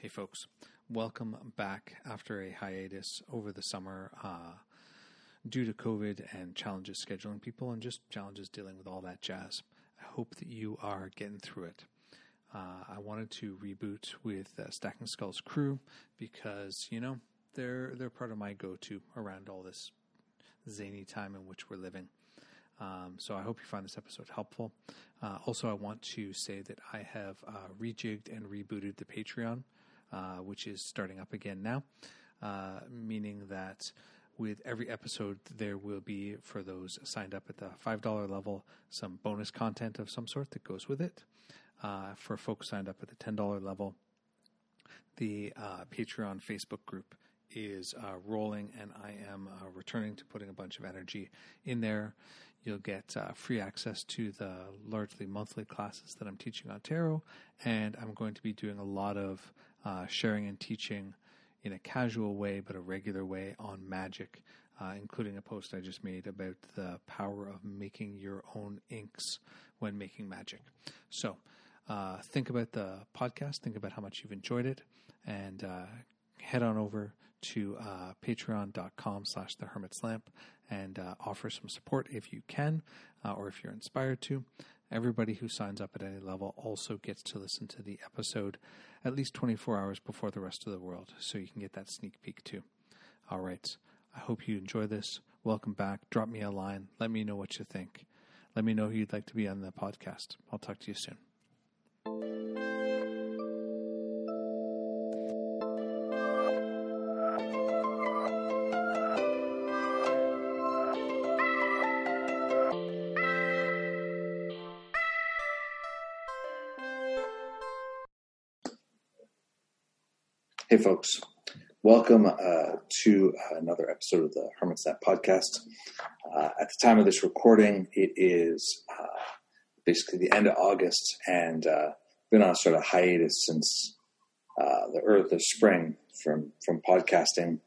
Hey, folks, welcome back after a hiatus over the summer uh, due to COVID and challenges scheduling people and just challenges dealing with all that jazz. I hope that you are getting through it. Uh, I wanted to reboot with uh, Stacking Skulls crew because you know they're they're part of my go-to around all this zany time in which we're living. Um, so I hope you find this episode helpful. Uh, also, I want to say that I have uh, rejigged and rebooted the Patreon. Uh, which is starting up again now, uh, meaning that with every episode, there will be, for those signed up at the $5 level, some bonus content of some sort that goes with it. Uh, for folks signed up at the $10 level, the uh, Patreon Facebook group is uh, rolling, and I am uh, returning to putting a bunch of energy in there. You'll get uh, free access to the largely monthly classes that I'm teaching on tarot, and I'm going to be doing a lot of uh, sharing and teaching in a casual way, but a regular way on magic, uh, including a post I just made about the power of making your own inks when making magic. So, uh, think about the podcast, think about how much you've enjoyed it, and uh, head on over to uh, patreon.com slash the hermit's lamp and uh, offer some support if you can uh, or if you're inspired to everybody who signs up at any level also gets to listen to the episode at least 24 hours before the rest of the world so you can get that sneak peek too. All right. I hope you enjoy this. Welcome back. Drop me a line. Let me know what you think. Let me know who you'd like to be on the podcast. I'll talk to you soon Hey, folks. Welcome uh, to another episode of the Hermit's Net podcast. Uh, at the time of this recording, it is uh, basically the end of August, and uh, been on a sort of hiatus since uh, the early the spring from from podcasting.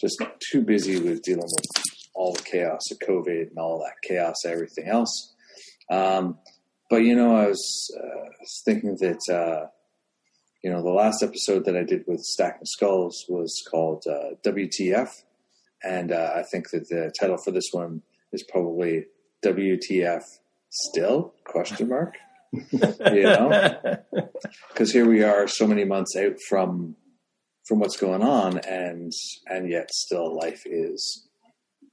Just too busy with dealing with all the chaos of COVID and all that chaos, everything else. Um, but you know, I was, uh, was thinking that uh, you know, the last episode that I did with Stack Stacking Skulls was called uh, WTF, and uh, I think that the title for this one is probably WTF still? Question mark. you know, because here we are, so many months out from from what's going on, and and yet still life is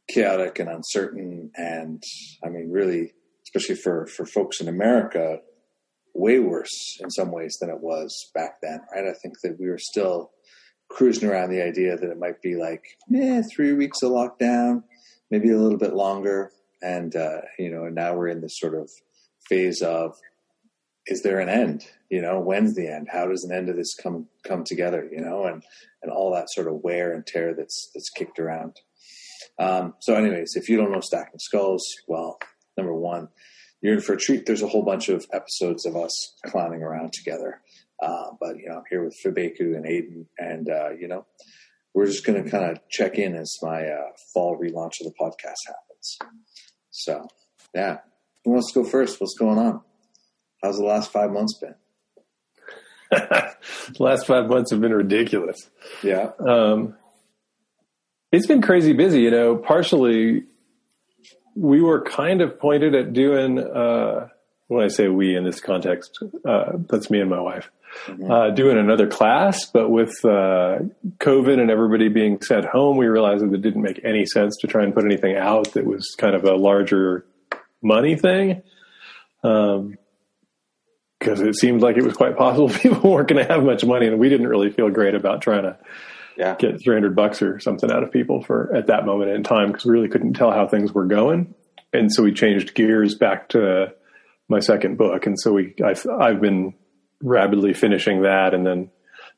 chaotic and uncertain, and I mean, really, especially for for folks in America way worse in some ways than it was back then, right? I think that we were still cruising around the idea that it might be like, eh, three weeks of lockdown, maybe a little bit longer. And, uh, you know, now we're in this sort of phase of, is there an end? You know, when's the end? How does an end of this come, come together? You know, and, and all that sort of wear and tear that's, that's kicked around. Um, so anyways, if you don't know Stacking Skulls, well, number one, you're in for a treat. There's a whole bunch of episodes of us clowning around together. Uh, but you know, I'm here with Fabeku and Aidan, and uh, you know, we're just going to kind of check in as my uh, fall relaunch of the podcast happens. So, yeah, who wants to go first? What's going on? How's the last five months been? the last five months have been ridiculous. Yeah. Um, it's been crazy busy, you know, partially we were kind of pointed at doing, uh, when I say we in this context, uh, that's me and my wife, mm-hmm. uh, doing another class, but with uh, COVID and everybody being sent home, we realized that it didn't make any sense to try and put anything out that was kind of a larger money thing. Um, because it seemed like it was quite possible people weren't going to have much money, and we didn't really feel great about trying to yeah. get 300 bucks or something out of people for at that moment in time because we really couldn't tell how things were going. And so we changed gears back to my second book. And so we, I've, I've been rapidly finishing that and then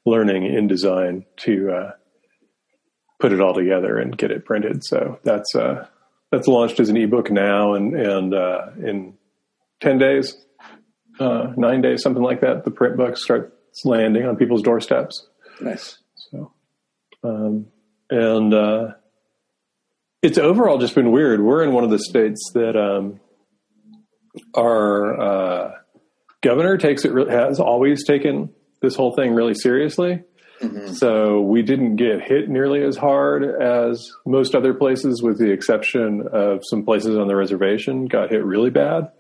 learning InDesign to, uh, put it all together and get it printed. So that's, uh, that's launched as an ebook now and, and, uh, in 10 days, uh, nine days, something like that, the print book starts landing on people's doorsteps. Nice. Um, and uh, it's overall just been weird. We're in one of the states that um, our uh, governor takes it re- has always taken this whole thing really seriously. Mm-hmm. So we didn't get hit nearly as hard as most other places, with the exception of some places on the reservation got hit really bad.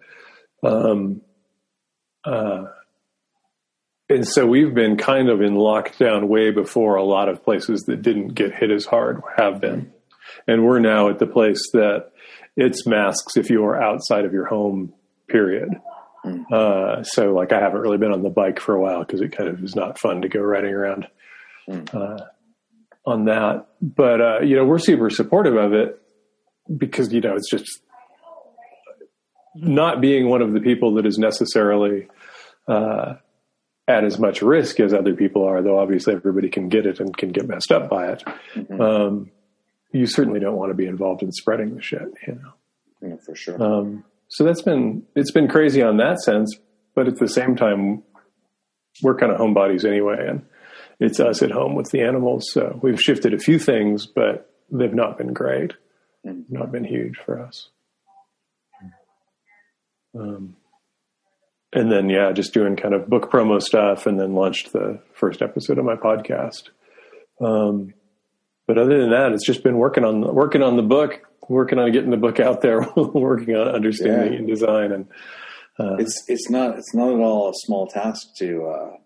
Um, uh, and so we've been kind of in lockdown way before a lot of places that didn't get hit as hard have been. And we're now at the place that it's masks if you are outside of your home, period. Mm. Uh, so, like, I haven't really been on the bike for a while because it kind of is not fun to go riding around mm. uh, on that. But, uh, you know, we're super supportive of it because, you know, it's just not being one of the people that is necessarily uh, at as much risk as other people are, though obviously everybody can get it and can get messed up by it. Mm-hmm. Um, you certainly don't want to be involved in spreading the shit, you know. Yeah, for sure. Um, so that's been it's been crazy on that sense, but at the same time, we're kind of homebodies anyway, and it's us at home with the animals. So we've shifted a few things, but they've not been great, mm-hmm. not been huge for us. Um, and then yeah, just doing kind of book promo stuff, and then launched the first episode of my podcast. Um, but other than that, it's just been working on working on the book, working on getting the book out there, working on understanding yeah. InDesign, and uh, it's it's not it's not at all a small task to uh,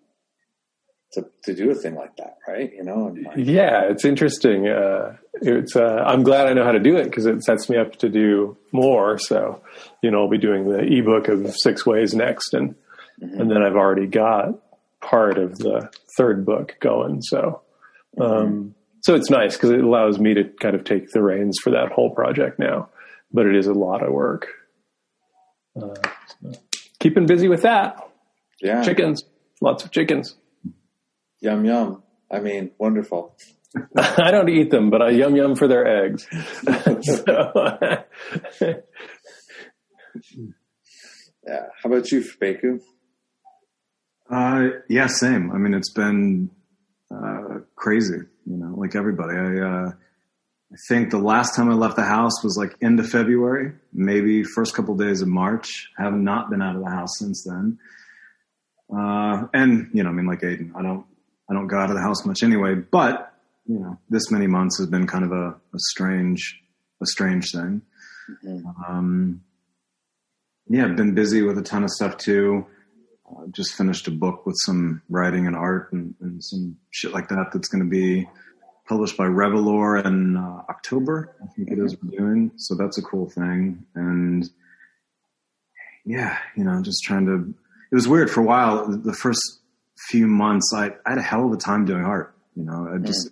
to to do a thing like that, right? You know, like, yeah, it's interesting. Uh, it's uh, I'm glad I know how to do it because it sets me up to do more. So, you know, I'll be doing the ebook of six ways next, and mm-hmm. and then I've already got part of the third book going. So. Um, mm-hmm so it's nice because it allows me to kind of take the reins for that whole project now. But it is a lot of work. Uh, so keeping busy with that. Yeah. Chickens. Lots of chickens. Yum, yum. I mean, wonderful. I don't eat them, but I yum yum for their eggs. yeah. How about you, Fabeku? Uh, yeah, same. I mean, it's been uh, crazy you know, like everybody. I, uh, I think the last time I left the house was like end of February, maybe first couple of days of March. I have not been out of the house since then. Uh, and you know, I mean, like Aidan, I don't, I don't go out of the house much anyway. But you know, this many months has been kind of a, a strange, a strange thing. Mm-hmm. Um, yeah, I've been busy with a ton of stuff too. Uh, just finished a book with some writing and art and, and some shit like that that's going to be published by Revelore in uh, October. I think it is doing. So that's a cool thing. And yeah, you know, just trying to. It was weird for a while. The first few months, I, I had a hell of a time doing art. You know, I just,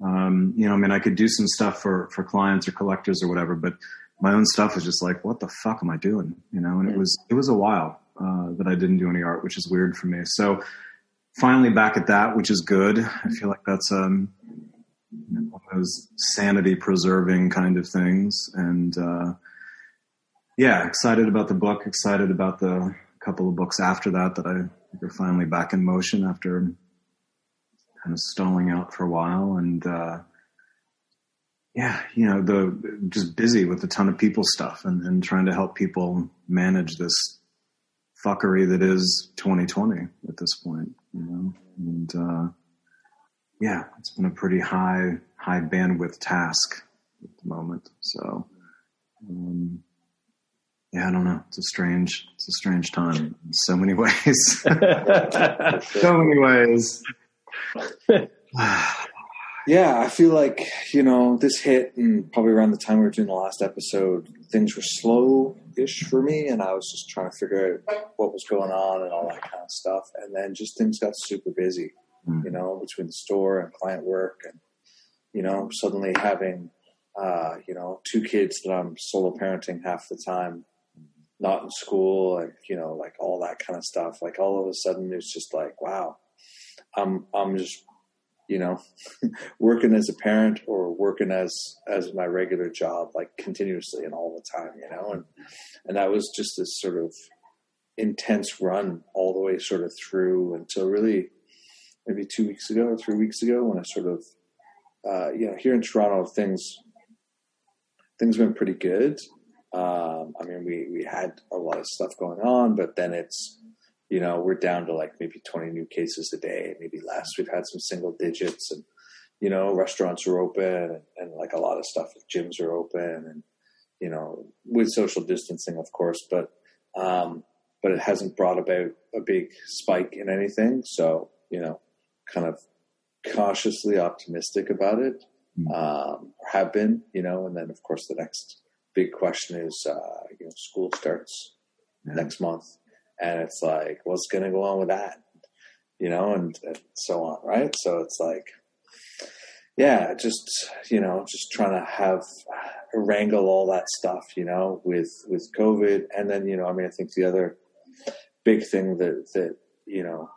mm. um, you know, I mean, I could do some stuff for for clients or collectors or whatever, but my own stuff was just like, what the fuck am I doing? You know, and it was it was a while uh, that I didn't do any art, which is weird for me. So finally back at that, which is good. I feel like that's um, one of those sanity preserving kind of things. And uh, yeah, excited about the book. Excited about the couple of books after that that I are finally back in motion after kind of stalling out for a while. And uh, yeah, you know, the just busy with a ton of people stuff and, and trying to help people manage this fuckery that is 2020 at this point, you know, and, uh, yeah, it's been a pretty high, high bandwidth task at the moment. So, um, yeah, I don't know. It's a strange, it's a strange time in so many ways. so many ways. Yeah, I feel like, you know, this hit and probably around the time we were doing the last episode, things were slow ish for me and I was just trying to figure out what was going on and all that kind of stuff. And then just things got super busy, mm. you know, between the store and client work and, you know, suddenly having, uh, you know, two kids that I'm solo parenting half the time, not in school, like, you know, like all that kind of stuff. Like all of a sudden it's just like, wow, I'm, I'm just you know, working as a parent or working as as my regular job, like continuously and all the time, you know, and and that was just this sort of intense run all the way sort of through until really maybe two weeks ago or three weeks ago when I sort of uh, you know here in Toronto things things went pretty good. Um, I mean we we had a lot of stuff going on, but then it's you know, we're down to like maybe 20 new cases a day, maybe less. We've had some single digits and, you know, restaurants are open and, and like a lot of stuff, gyms are open and, you know, with social distancing, of course, but, um, but it hasn't brought about a big spike in anything. So, you know, kind of cautiously optimistic about it, um, have been, you know, and then of course the next big question is, uh, you know, school starts Yeah. next month and it's like, what's going to go on with that? You know, and, and so on, right? So it's like, yeah, just you know, just trying to have wrangle all that stuff, you know, with with COVID, and then you know, I mean, I think the other big thing that that you know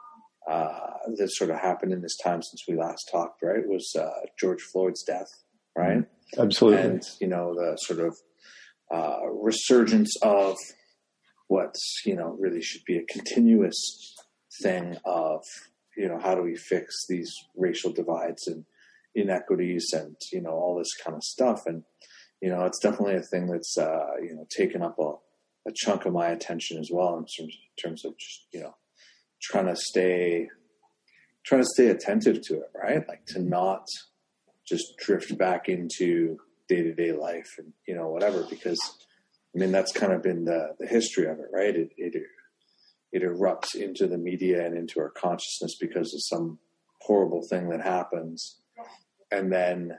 uh, that sort of happened in this time since we last talked, right, was uh, George Floyd's death, right? Absolutely. and you know the sort of uh, resurgence of what's you know really should be a continuous thing of you know how do we fix these racial divides and inequities and you know all this kind of stuff. And you know it's definitely a thing that's uh, you know taken up a, a chunk of my attention as well in terms, in terms of just you know trying to stay trying to stay attentive to it right? Like to not just drift back into day to day life and you know whatever because I mean that's kind of been the the history of it, right? It it it erupts into the media and into our consciousness because of some horrible thing that happens, and then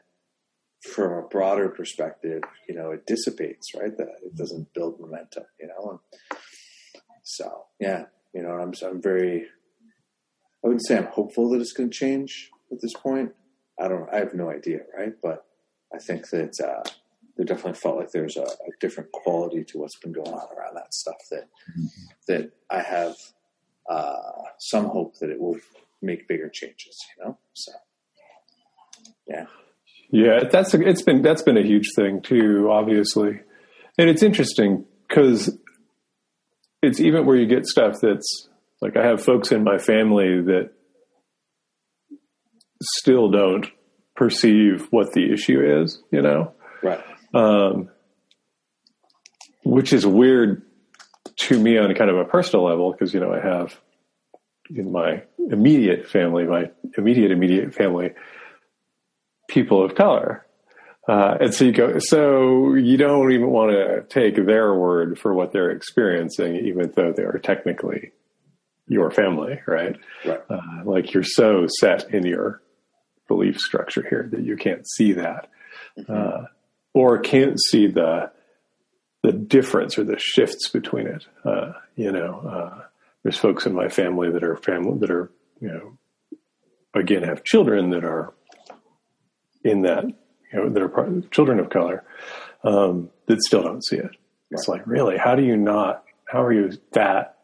from a broader perspective, you know, it dissipates, right? That it doesn't build momentum, you know. And so yeah, you know, I'm I'm very I wouldn't say I'm hopeful that it's going to change at this point. I don't. I have no idea, right? But I think that uh, there definitely felt like there's a, a different quality to what's been going on around that stuff. That that I have uh, some hope that it will make bigger changes. You know, so yeah, Yeah, that's a, it's been that's been a huge thing too, obviously, and it's interesting because it's even where you get stuff that's like I have folks in my family that still don't perceive what the issue is, you know, right, um, which is weird to me on kind of a personal level because you know I have in my immediate family, my immediate immediate family, people of color. Uh, and so you go, so you don't even want to take their word for what they're experiencing, even though they are technically your family, right? right, Uh, like you're so set in your belief structure here that you can't see that, uh, or can't see the the difference or the shifts between it. Uh, you know, uh, there's folks in my family that are family that are you know again have children that are in that you know that are part, children of color um, that still don't see it. It's like really, how do you not? How are you that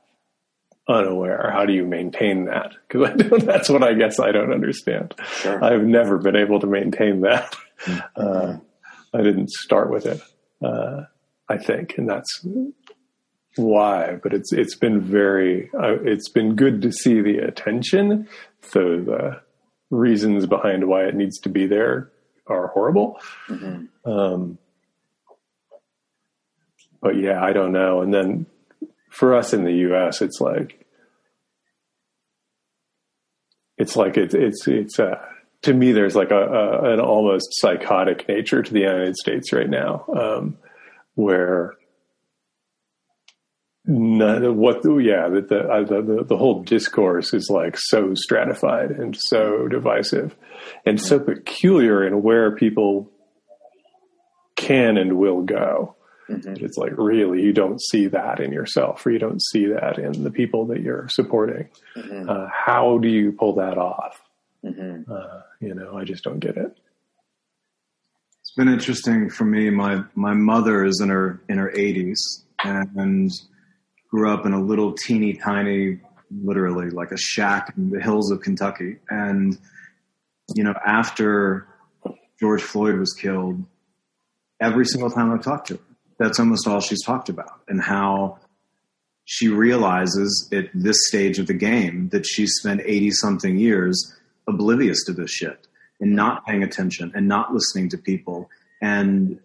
unaware? How do you maintain that? Because That's what I guess I don't understand. sure, I've never been able to maintain that. Uh, I didn't start with it, uh, I think, and that's why. But it's it's been very. Uh, it's been good to see the attention, though the reasons behind why it needs to be there are horrible. Mhm. Um, but yeah, I don't know. And then for us in the U.S., it's like it's like it's it's it's uh, to me there's like a, a an almost psychotic nature to the United States right now, um, where none, of what yeah the, uh, the the the whole discourse is like so stratified and so divisive and so peculiar in where people can and will go. Mhm. It's like really you don't see that in yourself, or you don't see that in the people that you're supporting. Mhm. Uh, how do you pull that off? Mhm. Uh, you know, I just don't get it. It's been interesting for me. My my mother is in her in her 80s and grew up in a little teeny tiny, literally like a shack in the hills of Kentucky. And you know, after George Floyd was killed, every single time I've talked to her, that's almost all she's talked about, and how she realizes at this stage of the game that she spent 80 something years oblivious to this shit and not paying attention and not listening to people and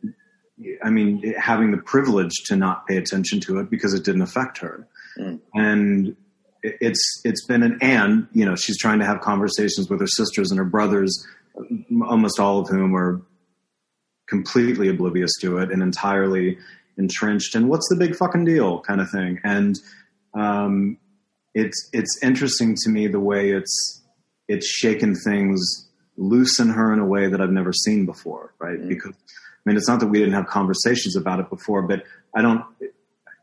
i mean having the privilege to not pay attention to it because it didn't affect her Mm. and it- it's it's been an and you know she's trying to have conversations with her sisters and her brothers, almost all of whom are completely oblivious to it and entirely entrenched in what's the big fucking deal kind of thing. And um, it's it's interesting to me the way it's it's shaken things loose in her in a way that I've never seen before, right? Because I mean, it's not that we didn't have conversations about it before, but I don't.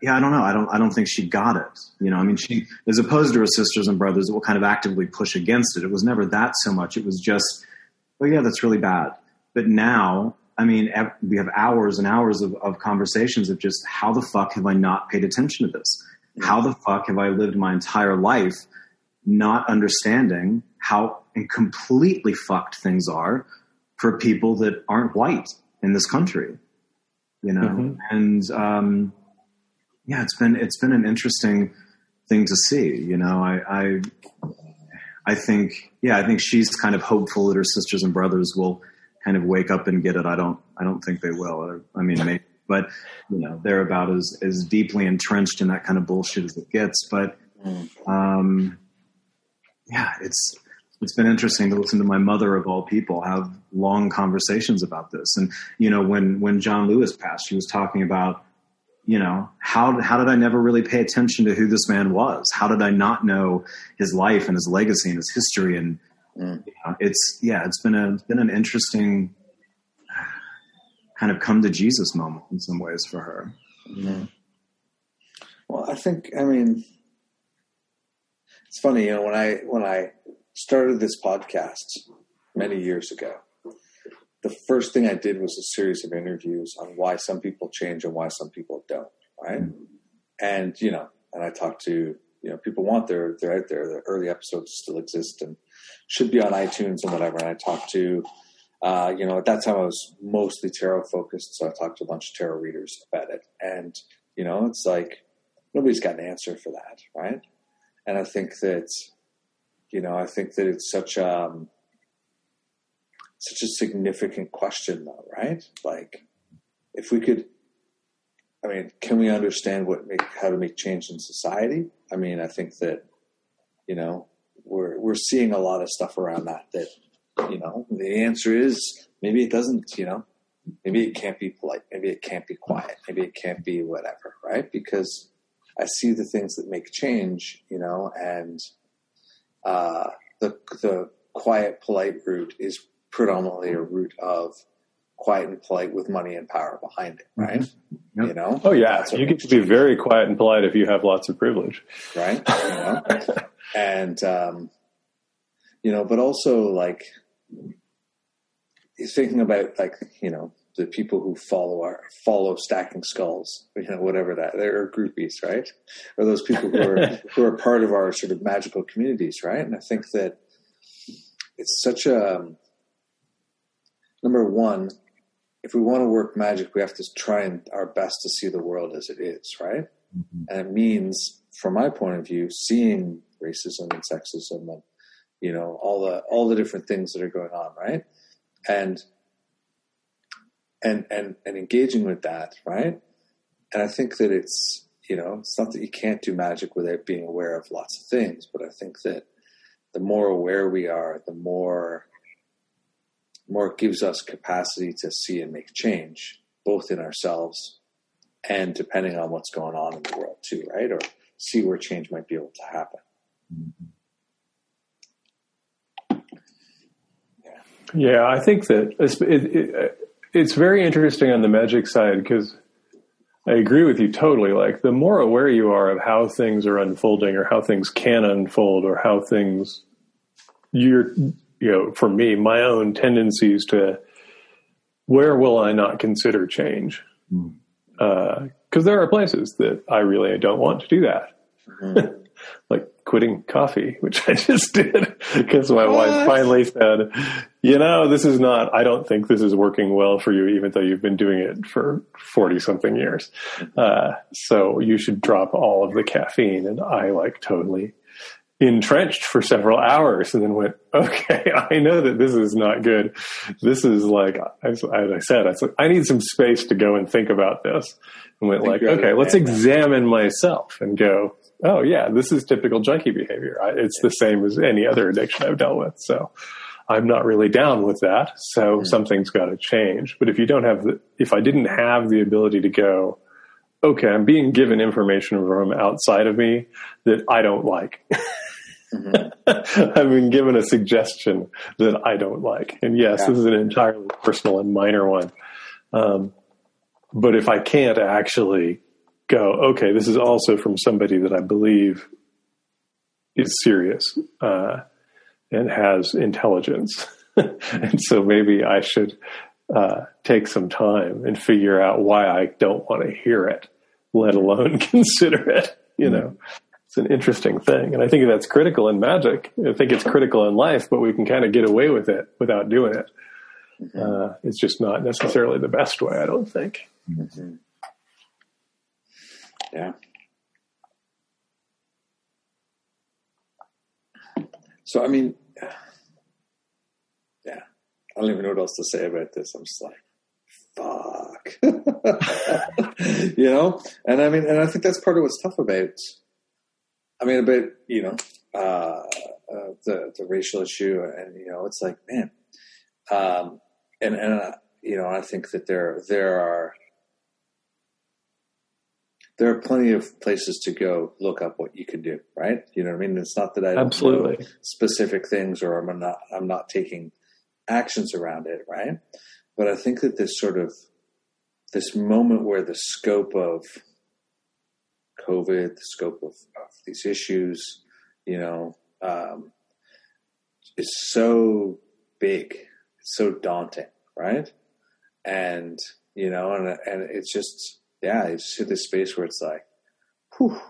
Yeah, I don't know. I don't. I don't think she got it. You know, I mean, she, as opposed to her sisters and brothers, that will kind of actively push against it. It was never that so much. It was just, oh yeah, that's really bad. But now, I mean, we have hours and hours of, of conversations of just how the fuck have I not paid attention to this? How the fuck have I lived my entire life not understanding how and completely fucked things are for people that aren't white in this country? You know, Mhm. and um, yeah, it's been it's been an interesting thing to see. You know, I, I I think yeah, I think she's kind of hopeful that her sisters and brothers will kind of wake up and get it. I don't I don't think they will. I mean, maybe, but you know, they're about as as deeply entrenched in that kind of bullshit as it gets. But um, yeah, it's it's been interesting to listen to my mother of all people have long conversations about this. And you know, when when John Lewis passed, she was talking about you know how how did I never really pay attention to who this man was? How did I not know his life and his legacy and his history? And Mm. it's yeah, it's been a it's been an interesting kind of come to Jesus moment in some ways for her. Well, I think I mean it's funny, you know, when I when I started this podcast many years ago, the first thing I did was a series of interviews on why some people change and why some people don't, right? And you know, and I talked to you know people want their they're out there. The early episodes still exist and should be on iTunes and whatever. And I talked to uh, you know, at that time I was mostly tarot focused, so I talked to a bunch of tarot readers about it. And, you know, it's like nobody's got an answer for that, right? And I think that, you know, I think that it's such um such a significant question though, right? Like if we could I mean, can we understand what make how to make change in society? I mean, I think that, you know, we're we're seeing a lot of stuff around that that you know the answer is maybe it doesn't you know maybe it can't be polite maybe it can't be quiet maybe it can't be whatever right because i see the things that make change you know and uh the the quiet polite route is predominantly a route of quiet and polite with money and power behind it right Yep. you know Oh yeah, you get to be very quiet and polite if you have lots of privilege. right? You know? and um, you know, but also like thinking about like you know the people who follow our follow stacking skulls, you know, whatever that they're groupies, right? Or those people who are who are part of our sort of magical communities, right? And I think that it's such a um, number one. If we want to work magic, we have to try and our best to see the world as it is, right? and it means from my point of view seeing racism and sexism and you know all the all the different things that are going on right and and and and engaging with that right and i think that it's you know it's not that you can't do magic without being aware of lots of things but i think that the more aware we are the more more it gives us capacity to see and make change both in ourselves and depending on what's going on in the world too, right? Or see where change might be able to happen. Yeah, I think that it's, it, it, it's very interesting on the magic side because I agree with you totally. Like the more aware you are of how things are unfolding or how things can unfold or how things you're, you know, for me, my own tendencies to where will I not consider change? Hmm. Uh, because there are places that I really don't want to do that. Hmm. like quitting coffee, which I just did because my wife finally said, you know, this is not, I don't think this is working well for you, even though you've been doing it for 40 something years. Uh, so you should drop all of the caffeine. And I like totally entrenched for several hours and then went, okay, I know that this is not good. This is like, as, as I said, I, said, I need some space to go and think about this. And went like, okay, let's examine myself and go, oh yeah, this is typical junkie behavior. It's the same as any other addiction I've dealt with. So I'm not really down with that. So mm-hmm. something's got to change. But if you don't have the, if I didn't have the ability to go, okay, I'm being given information from outside of me that I don't like. mm-hmm. I've been given a suggestion that I don't like. And yes, yeah. this is an entirely personal and minor one. Um, but if I can't actually go, okay, this is also from somebody that I believe is serious uh, and has intelligence. and so maybe I should uh, take some time and figure out why I don't want to hear it, let alone consider it. You know, it's an interesting thing. And I think that's critical in magic. I think it's critical in life, but we can kind of get away with it without doing it. Mm-hmm. Uh, it's just not necessarily the best way, I don't think. Mm-hmm. Yeah. So, I mean, yeah, I don't even know what else to say about this. I'm just like, fuck. you know? And I mean, and I think that's part of what's tough about, I mean, about, you know, uh, uh, the, the racial issue. And, you know, it's like, man, um, and, and, uh, you know, I think that there, there are, there are plenty of places to go look up what you can do, right? You know what I mean? It's not that I don't Absolutely. know specific things or I'm not I'm not taking actions around it, right? But I think that this sort of this moment where the scope of COVID, the scope of, of these issues, you know, um, is so big, it's so daunting, right? And you know, and and it's just yeah, it's hit this space where it's like, whew,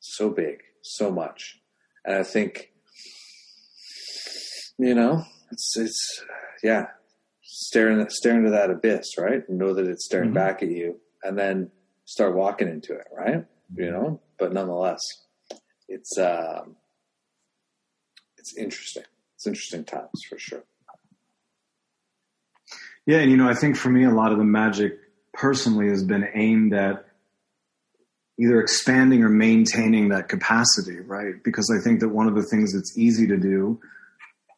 so big, so much. And I think, you know, it's, it's, yeah, staring, staring to that abyss, right? Know that it's staring mm-hmm. back at you and then start walking into it, right? You know, but nonetheless, it's, um, it's interesting. It's interesting times for sure. Yeah, and you know, I think for me, a lot of the magic personally has been aimed at either expanding or maintaining that capacity, right? Because I think that one of the things that's easy to do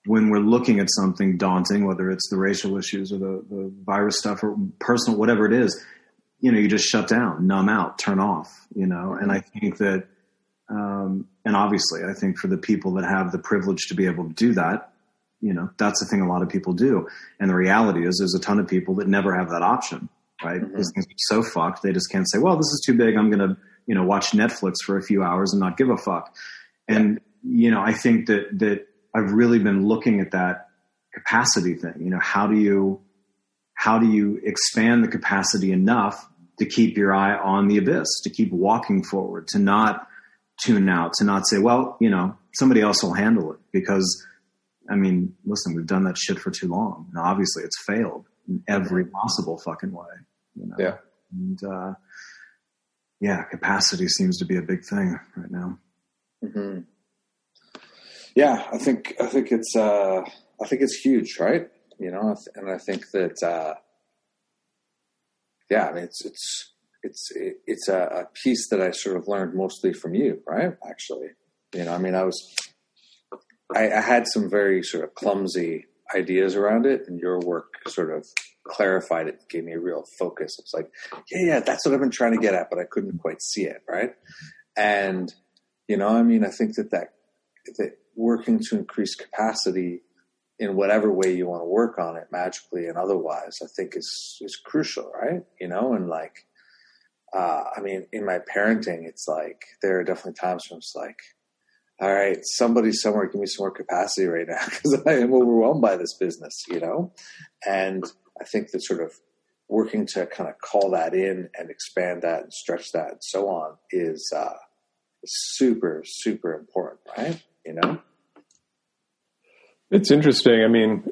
when we're looking at something daunting, whether it's the racial issues or the, the virus stuff or personal, whatever it is, you know, you just shut down, numb out, turn off, you know, and I think that, um, and obviously I think for the people that have the privilege to be able to do that, you know, that's the thing a lot of people do. And the reality is there's a ton of people that never have that option right? Mm-hmm. These things are so fucked. They just can't say, well, this is too big. I'm going to, you know, watch Netflix for a few hours and not give a fuck. And, yeah. you know, I think that, that I've really been looking at that capacity thing. You know, how do you, how do you expand the capacity enough to keep your eye on the abyss, to keep walking forward, to not tune out, to not say, well, you know, somebody else will handle it because, I mean, listen, we've done that shit for too long. And obviously it's failed in every possible fucking way. You know? Yeah. And uh, yeah, capacity seems to be a big thing right now. Mm-hmm. Yeah, I think I think it's uh, I think it's huge, right? You know, and I think that uh, yeah, I mean it's it's it's it's a, a piece that I sort of learned mostly from you, right? Actually, you know, I mean, I was I, I had some very sort of clumsy ideas around it, and your work sort of clarified it, gave me a real focus. It's like, yeah, yeah, that's what I've been trying to get at, but I couldn't quite see it, right? And you know, I mean, I think that that that working to increase capacity in whatever way you want to work on it, magically and otherwise, I think is is crucial, right? You know, and like, uh, I mean, in my parenting, it's like there are definitely times when it's like all right, somebody somewhere give me some more capacity right now because I am overwhelmed by this business, you know? And I think that sort of working to kind of call that in and expand that and stretch that and so on is uh, super, super important, right? You know? It's interesting. I mean,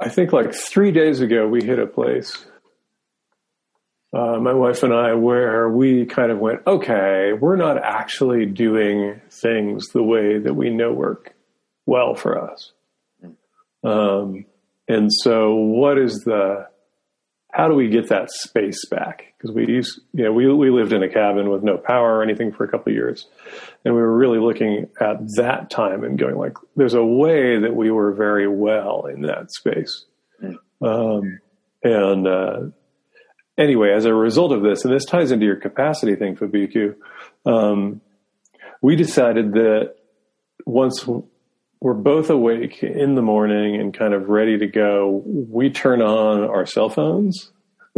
I think like three days ago, we hit a place uh, my wife and I, where we kind of went, okay, we're not actually doing things the way that we know work well for us. Um, and so, what is the how do we get that space back? Because we used, you know, we we lived in a cabin with no power or anything for a couple of years, and we were really looking at that time and going like, there's a way that we were very well in that space, mm. um, and uh, anyway, as a result of this, and this ties into your capacity thing, Fabeku, um, we decided that once we're both awake in the morning and kind of ready to go, we turn on our cell phones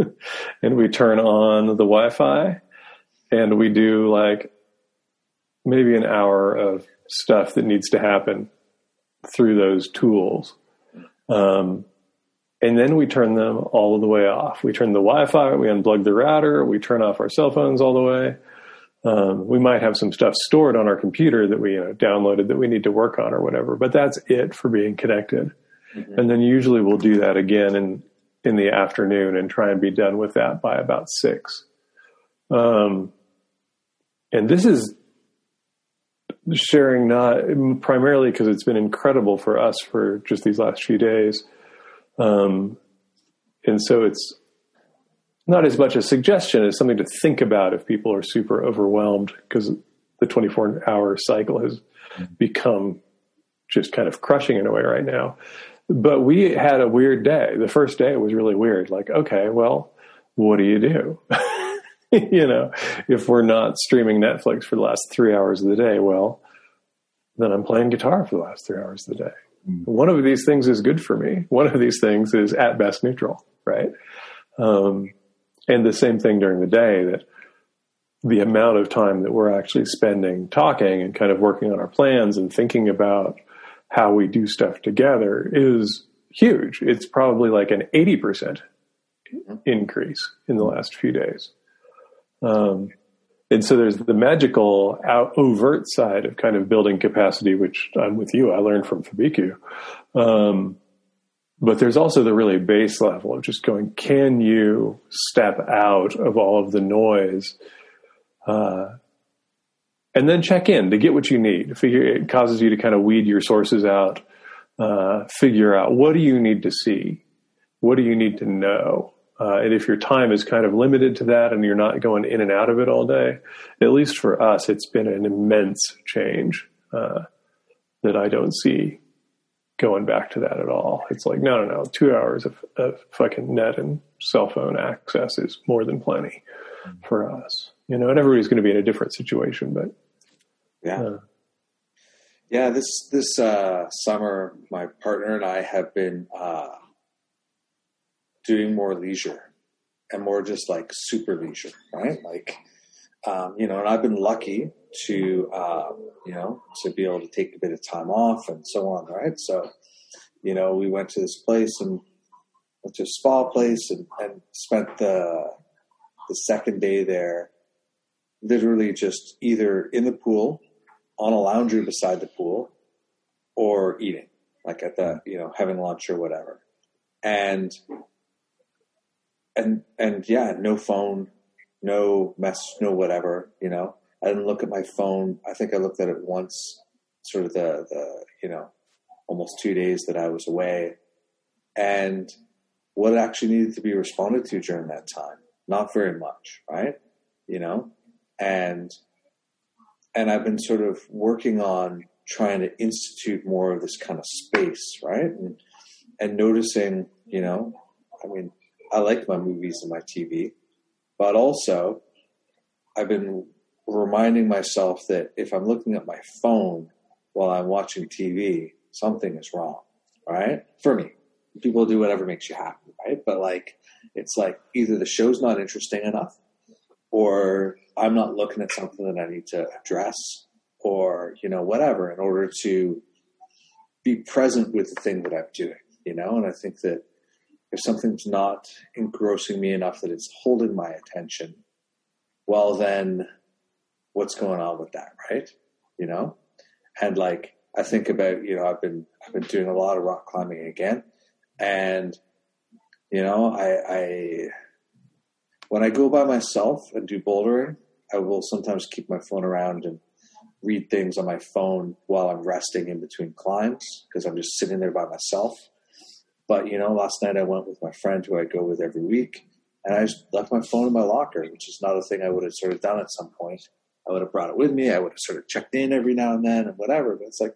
and we turn on the Wi Fi and we do like maybe an hour of stuff that needs to happen through those tools. Um, and then we turn them all the way off. We turn the Wi-Fi, we unplug the router, we turn off our cell phones all the way. Um, we might have some stuff stored on our computer that we you know, downloaded that we need to work on or whatever, but that's it for being connected. Mm-hmm. And then usually we'll do that again in in the afternoon and try and be done with that by about six. Um, and this is sharing not primarily because it's been incredible for us for just these last few days um, and so it's not as much a suggestion as something to think about if people are super overwhelmed because the 24 hour cycle has become just kind of crushing in a way right now. But we had a weird day. The first day was really weird. Like, okay, well, what do you do? you know, if we're not streaming Netflix for the last three hours of the day, well, then I'm playing guitar for the last three hours of the day. One of these things is good for me. One of these things is at best neutral, right? Um, and the same thing during the day that the amount of time that we're actually spending talking and kind of working on our plans and thinking about how we do stuff together is huge. It's probably like an 80% increase in the last few days. Um, and so there's the magical out, overt side of kind of building capacity, which I'm with you. I learned from Fabeku. Um, but there's also the really base level of just going, can you step out of all of the noise, uh, and then check in to get what you need. Figure it causes you to kind of weed your sources out, uh, figure out what do you need to see, what do you need to know, uh, and if your time is kind of limited to that and you're not going in and out of it all day, at least for us, it's been an immense change uh, that I don't see going back to that at all. It's like, no, no, no, two hours of, of fucking net and cell phone access is more than plenty for us. You know, and everybody's going to be in a different situation, but yeah. Uh, yeah, this this uh, summer, my partner and I have been uh, doing more leisure and more just like super leisure, right? Like, um, you know, and I've been lucky to, uh, you know, to be able to take a bit of time off and so on, right? So, you know, we went to this place and went to a spa place and, and spent the the second day there, literally just either in the pool, on a lounger beside the pool, or eating, like at the, you know, having lunch or whatever. And and and yeah, no phone, no mess, no whatever. You know, I didn't look at my phone. I think I looked at it once, sort of the the you know, almost two days that I was away, and what actually needed to be responded to during that time, not very much, right? You know, and and I've been sort of working on trying to institute more of this kind of space, right? And and noticing, you know, I mean, I like my movies and my TV, but also I've been reminding myself that if I'm looking at my phone while I'm watching TV, something is wrong, right? For me, people do whatever makes you happy, right? But like, it's like either the show's not interesting enough, or I'm not looking at something that I need to address, or you know whatever, in order to be present with the thing that I'm doing, you know. And I think that if something's not engrossing me enough that it's holding my attention, well, then what's going on with that, right? You know, and like I think about, you know, I've been I've been doing a lot of rock climbing again, and you know, I, I when I go by myself and do bouldering, I will sometimes keep my phone around and read things on my phone while I'm resting in between climbs because I'm just sitting there by myself but you know, last night I went with my friend who I go with every week, and I just left my phone in my locker, which is not a thing I would have sort of done at some point. I would have brought it with me. I would have sort of checked in every now and then and whatever. But it's like,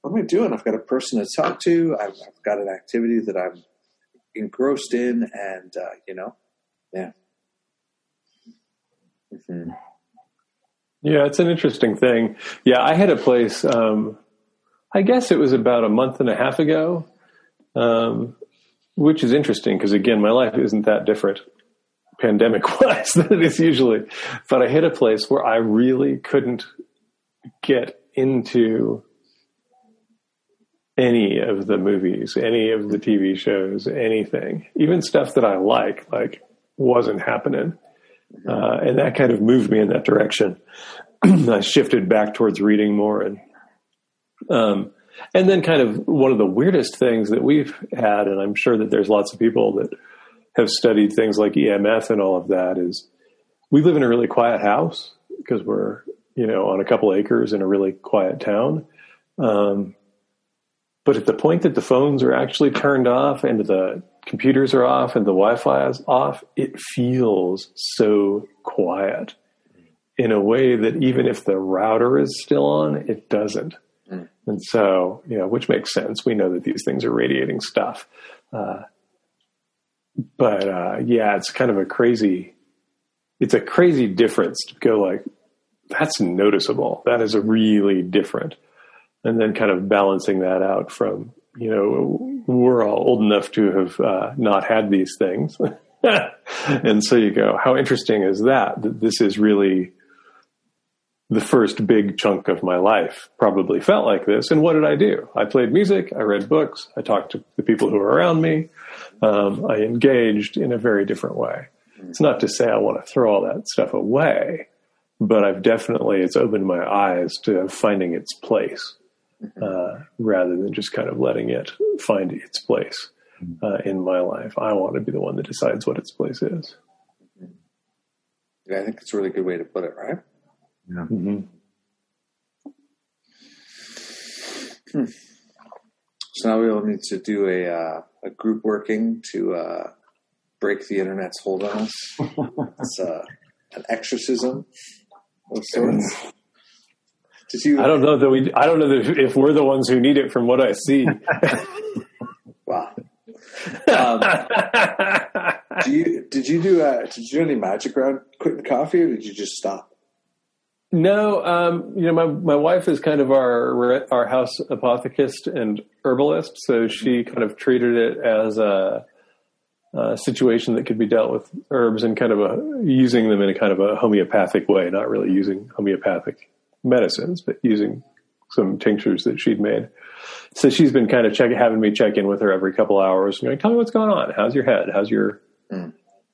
what am I doing? I've got a person to talk to. I've, I've got an activity that I'm engrossed in, and uh, you know, yeah. Mm-hmm. Yeah, it's an interesting thing. Yeah, I had a place. Um, I guess it was about a month and a half ago, um, which is interesting because again, my life isn't that different pandemic wise than it is usually. But I hit a place where I really couldn't get into any of the movies, any of the TV shows, anything, even stuff that I like, like wasn't happening. Uh, and that kind of moved me in that direction. I shifted back towards reading more and, um, and then kind of one of the weirdest things that we've had, and I'm sure that there's lots of people that have studied things like EMF and all of that is we live in a really quiet house because we're, you know, on a couple acres in a really quiet town. Um, but at the point that the phones are actually turned off and the computers are off and the Wi-Fi is off, it feels so quiet in a way that even if the router is still on, it doesn't. Mm. And so, you know, which makes sense. We know that these things are radiating stuff. Uh, but uh, yeah, it's kind of a crazy. It's a crazy difference to go like, that's noticeable. That is a really different, and then kind of balancing that out from you know we're all old enough to have uh, not had these things, and so you go, how interesting is that? That this is really the first big chunk of my life probably felt like this. And what did I do? I played music, I read books, I talked to the people who were around me, um, I engaged in a very different way. It's not to say I want to throw all that stuff away, but I've definitely, it's opened my eyes to finding its place uh, rather than just kind of letting it find its place uh, in my life. I want to be the one that decides what its place is. Yeah, I think it's a really good way to put it, right? Yeah. Mm-hmm. Hmm. So now we will need to do a uh, a group working to uh, break the internet's hold on us. it's uh, an exorcism of sorts. Did you? I don't know that we. I don't know that if we're the ones who need it. From what I see. wow. Um, do you did you do uh, did you do any magic around quitting coffee, or did you just stop? No, um, you know, my my wife is kind of our our house apothecist and herbalist, so she kind of treated it as a, a, situation that could be dealt with herbs and kind of a, using them in a kind of a homeopathic way, not really using homeopathic medicines, but using some tinctures that she'd made. So she's been kind of checking, having me check in with her every couple hours, and going, "Tell me what's going on. How's your head? How's your mm.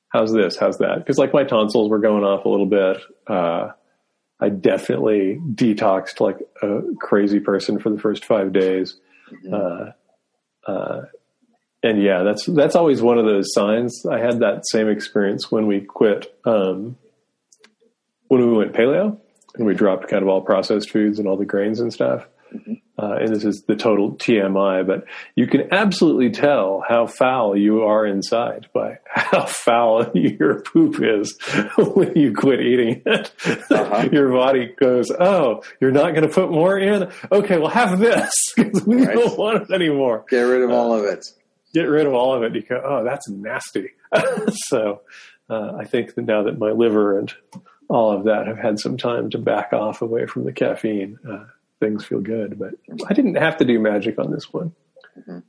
how's this? How's that?" Because like my tonsils were going off a little bit. Uh, I definitely detoxed like a crazy person for the first five days. Mm-hmm. Uh, uh, and yeah, that's that's always one of those signs. I had that same experience when we quit um, when we went paleo and we dropped kind of all processed foods and all the grains and stuff. Mm-hmm. Uh, and this is the total TMI, but you can absolutely tell how foul you are inside by how foul your poop is when you quit eating it. Uh-huh. your body goes, "Oh, you're not going to put more in? Okay, well, have this because we right. don't want it anymore. Get rid of all of it. Get rid of all of it. You go, oh, that's nasty. so uh, I think that now that my liver and all of that have had some time to back off away from the caffeine. Things feel good. But I didn't have to do magic on this one. Mm-hmm.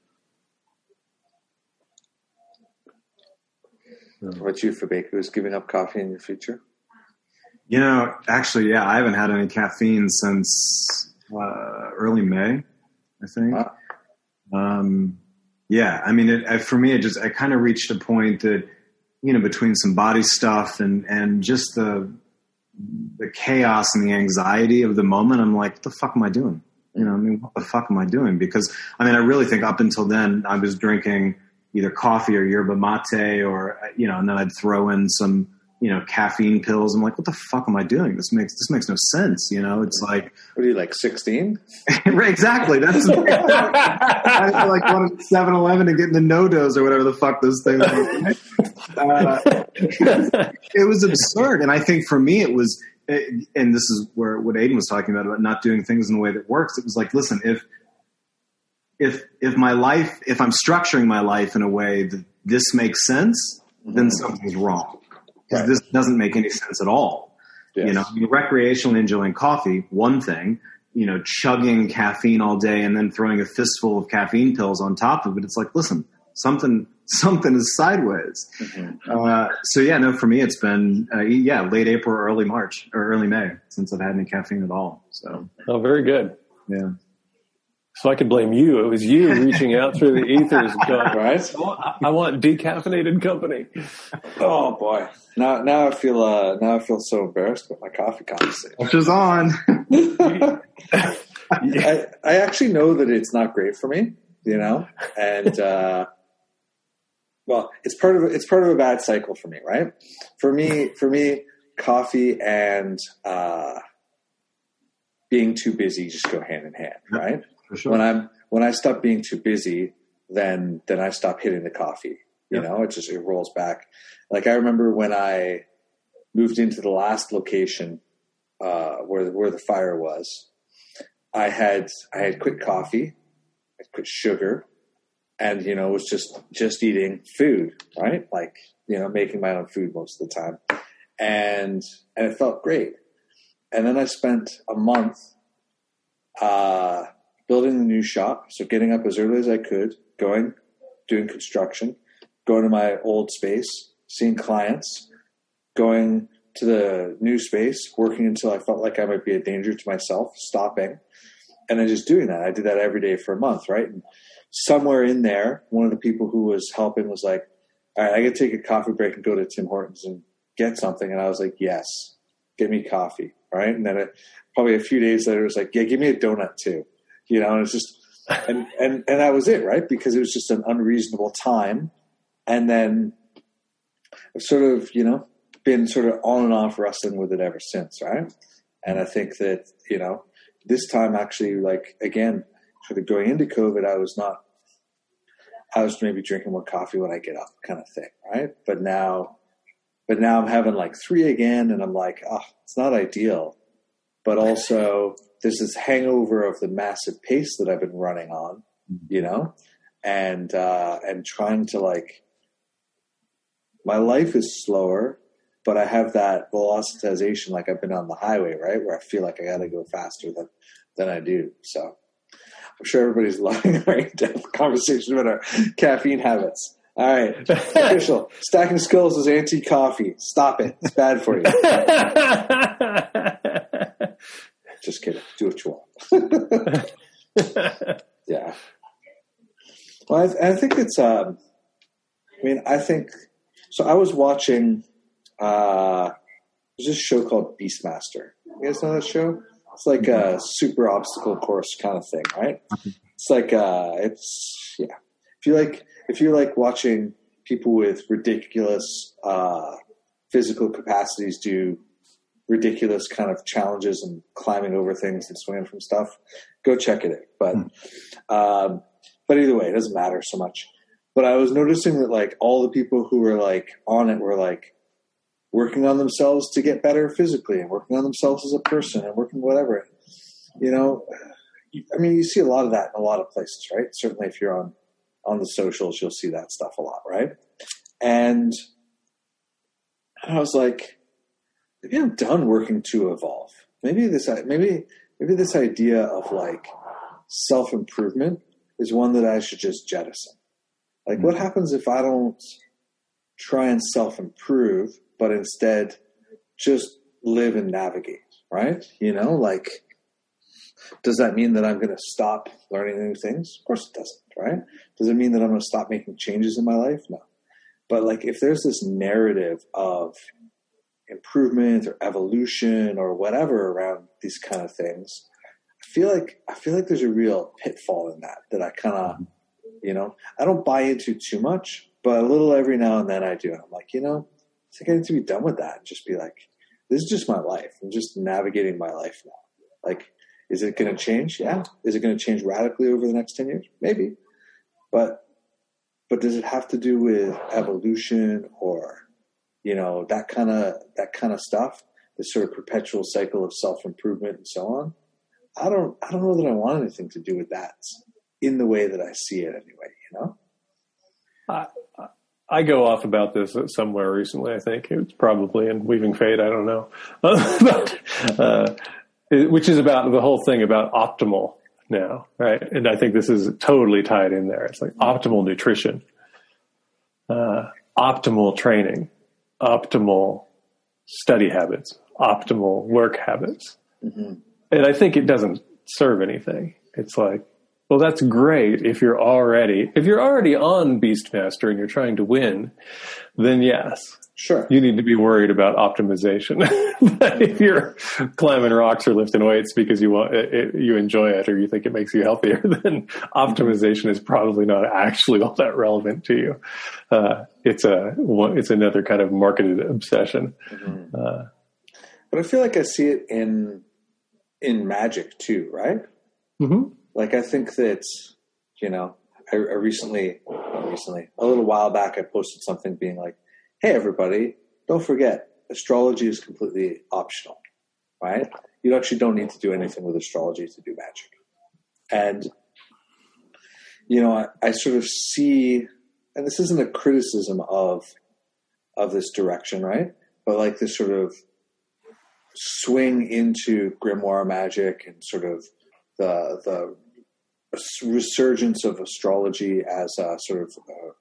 What about you, Fabeku? Is giving up coffee in your future? You know, actually, yeah, I haven't had any caffeine since uh, early May, I think. Wow. Um, yeah, I mean, it, I, for me, it just I kind of reached a point that you know between some body stuff and and just the the chaos and the anxiety of the moment, I'm like, what the fuck am I doing? You know, I mean, what the fuck am I doing? Because I mean, I really think up until then, I was drinking either coffee or yerba mate, or you know, and then I'd throw in some you know, caffeine pills. I'm like, what the fuck am I doing? This makes this makes no sense. You know, it's like What are you like, 16? right, exactly. That's I feel like going to 7-Eleven and getting the NoDoz or whatever the fuck those things. Are. Uh, it was absurd, and I think for me it was, and this is where what Aidan was talking about about not doing things in a way that works. It was like, listen, if if if my life, if I'm structuring my life in a way that this makes sense, then something's wrong Right. this doesn't make any sense at all. Yes. You know, I mean, recreationally enjoying coffee, one thing. You know, chugging caffeine all day and then throwing a fistful of caffeine pills on top of it. It's like, listen, something something is sideways. Uh, so yeah, no, for me it's been uh, yeah, late April, or early March, or early May since I've had any caffeine at all. So Oh, very good. yeah, So I can blame you. It was you reaching out through the ethers, going, Right? "I- I want decaffeinated company. Oh boy. Now now I feel uh now I feel so embarrassed with my coffee conversation. which is on. I, I actually know that it's not great for me, you know, and uh, well, it's part of it's part of a bad cycle for me, right? For me, for me, coffee and uh, being too busy just go hand in hand, right? Sure. When I'm when I stop being too busy, then then I stop hitting the coffee. You Yep. know, it just it rolls back. Like I remember when I moved into the last location uh, where where the fire was. I had I had quit coffee, I quit sugar, and you know was just just eating food, right? Like you know making my own food most of the time, and and it felt great. And then I spent a month uh, building the new shop, so getting up as early as I could, going, doing construction, going to my old space, seeing clients, going to the new space, working until I felt like I might be a danger to myself, stopping, and then just doing that. I did that every day for a month, right? And somewhere in there, one of the people who was helping was like, "All right, I could take a coffee break and go to Tim Hortons and get something." And I was like, "Yes, get me coffee." Right? And then it, probably a few days later, it was like, "Yeah, give me a donut too." You know, and it's just, and and and that was it, right? Because it was just an unreasonable time, and then I've sort of, you know, been sort of on and off wrestling with it ever since, right? And I think that, you know, this time actually, like, again, sort of going into COVID, I was not, I was maybe drinking more coffee when I get up kind of thing, right? But now, but now I'm having like three again and I'm like, oh, it's not ideal. But also, there's this hangover of the massive pace that I've been running on, you know, and, uh, and trying to like, my life is slower, but I have that velocitization like I've been on the highway, right? Where I feel like I got to go faster than, than I do. So I'm sure everybody's loving our in-depth conversation about our caffeine habits. All right. Official. Stacking skulls is anti-coffee. Stop it. It's bad for you. Just kidding. Do what you want. yeah. Well, I, I think it's. Um, I mean, I think. So I was watching. Uh, there's this show called Beastmaster. You guys know that show? It's like a super obstacle course kind of thing, right? It's like uh, it's yeah. If you like, if you like watching people with ridiculous uh, physical capacities do ridiculous kind of challenges and climbing over things and swinging from stuff, go check it out. But um, but either way, it doesn't matter so much. But I was noticing that like all the people who were like on it were like working on themselves to get better physically and working on themselves as a person and working whatever. You know, I mean, you see a lot of that in a lot of places, right? Certainly, if you're on on the socials, you'll see that stuff a lot, right? And I was like, maybe I'm done working to evolve. Maybe this, maybe maybe this idea of like self improvement is one that I should just jettison. Like, what hmm. happens if I don't try and self improve, but instead just live and navigate, right? You know, like, does that mean that I'm going to stop learning new things? Of course it doesn't, right? Does it mean that I'm going to stop making changes in my life? No. But like, if there's this narrative of improvement or evolution or whatever around these kind of things, I feel like I feel like there's a real pitfall in that that I kind of, mm-hmm. you know, I don't buy into too much, but a little every now and then I do. And I'm like, you know, it's like I need to be done with that and just be like, this is just my life. I'm just navigating my life now. Like, is it going to change? Yeah. Is it going to change radically over the next 10 years? Maybe. But, but does it have to do with evolution or, you know, that kind of, that kind of stuff? This sort of perpetual cycle of self improvement and so on. I don't, I don't know that I want anything to do with that in the way that I see it anyway, you know? I, I go off about this somewhere recently. I think it's probably in Weaving Fate. I don't know, but uh, which is about the whole thing about optimal now, right? And I think this is totally tied in there. It's like optimal nutrition, uh, optimal training, optimal study habits, optimal work habits, mm-hmm. and I think it doesn't serve anything. It's like well, that's great if you're already if you're already on Beastmaster and you're trying to win, then yes. Sure. You need to be worried about optimization. but if you're climbing rocks or lifting weights because you want it, it, you enjoy it or you think it makes you healthier, then optimization is probably not actually all that relevant to you. Uh, it's a it's another kind of marketed obsession. Mm-hmm. Uh, but I feel like I see it in in magic too, right? Mm-hmm like I think that you know I, I recently recently a little while back I posted something being like, hey everybody, don't forget astrology is completely optional, right? You actually don't need to do anything with astrology to do magic, and you know I, I sort of see, and this isn't a criticism of of this direction, right? But like this sort of swing into grimoire magic and sort of the the resurgence of astrology as a sort of a, a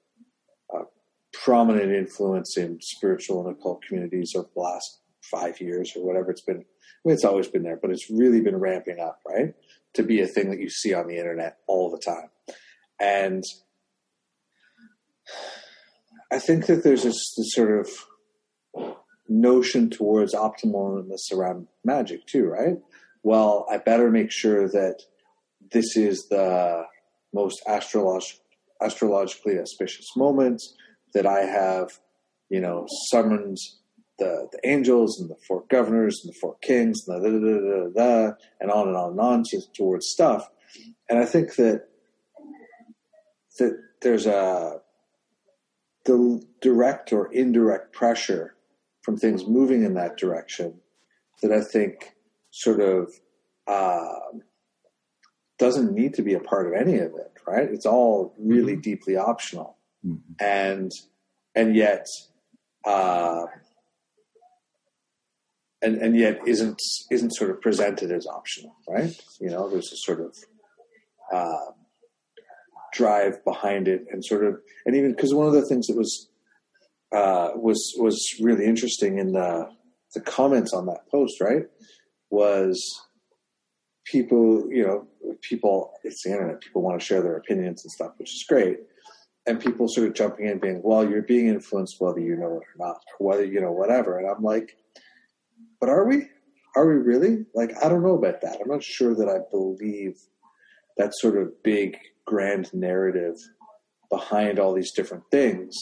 prominent influence in spiritual and occult communities over the last five years or whatever it's been. I mean, it's always been there, but it's really been ramping up, right? To be a thing that you see on the internet all the time. And I think that there's this, this sort of notion towards optimalness around magic too, right? Well, I better make sure that this is the most astrolog- astrologically auspicious moment that I have, you know, summoned the, the angels and the four governors and the four kings and, the da, da, da, da, and on and on and on to, towards stuff. And I think that that there's a the direct or indirect pressure from things moving in that direction that I think sort of um, doesn't need to be a part of any of it, right? It's all really mm-hmm. deeply optional, mm-hmm. and and yet, uh, and and yet isn't isn't sort of presented as optional, right? You know, there's a sort of uh, drive behind it, and sort of, and even because one of the things that was uh, was was really interesting in the the comments on that post, right, was people, you know, people, it's the internet, people want to share their opinions and stuff, which is great. And people sort of jumping in being, well, you're being influenced whether you know it or not, or whether, you know, whatever. And I'm like, but are we? Are we really? Like, I don't know about that. I'm not sure that I believe that sort of big, grand narrative behind all these different things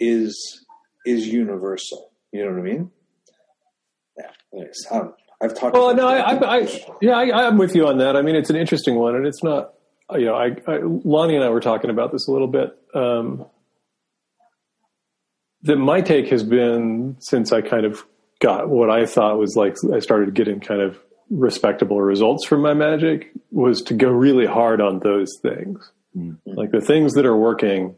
is is universal. You know what I mean? Yeah. Anyways, don't, I've talked. Well, no, I, I, I, yeah, I, am with you on that. I mean, it's an interesting one, and it's not. You know, I, I Lonnie and I were talking about this a little bit. Um, that my take has been since I kind of got what I thought was like I started getting kind of respectable results from my magic was to go really hard on those things. Mm-hmm. Like the things that are working,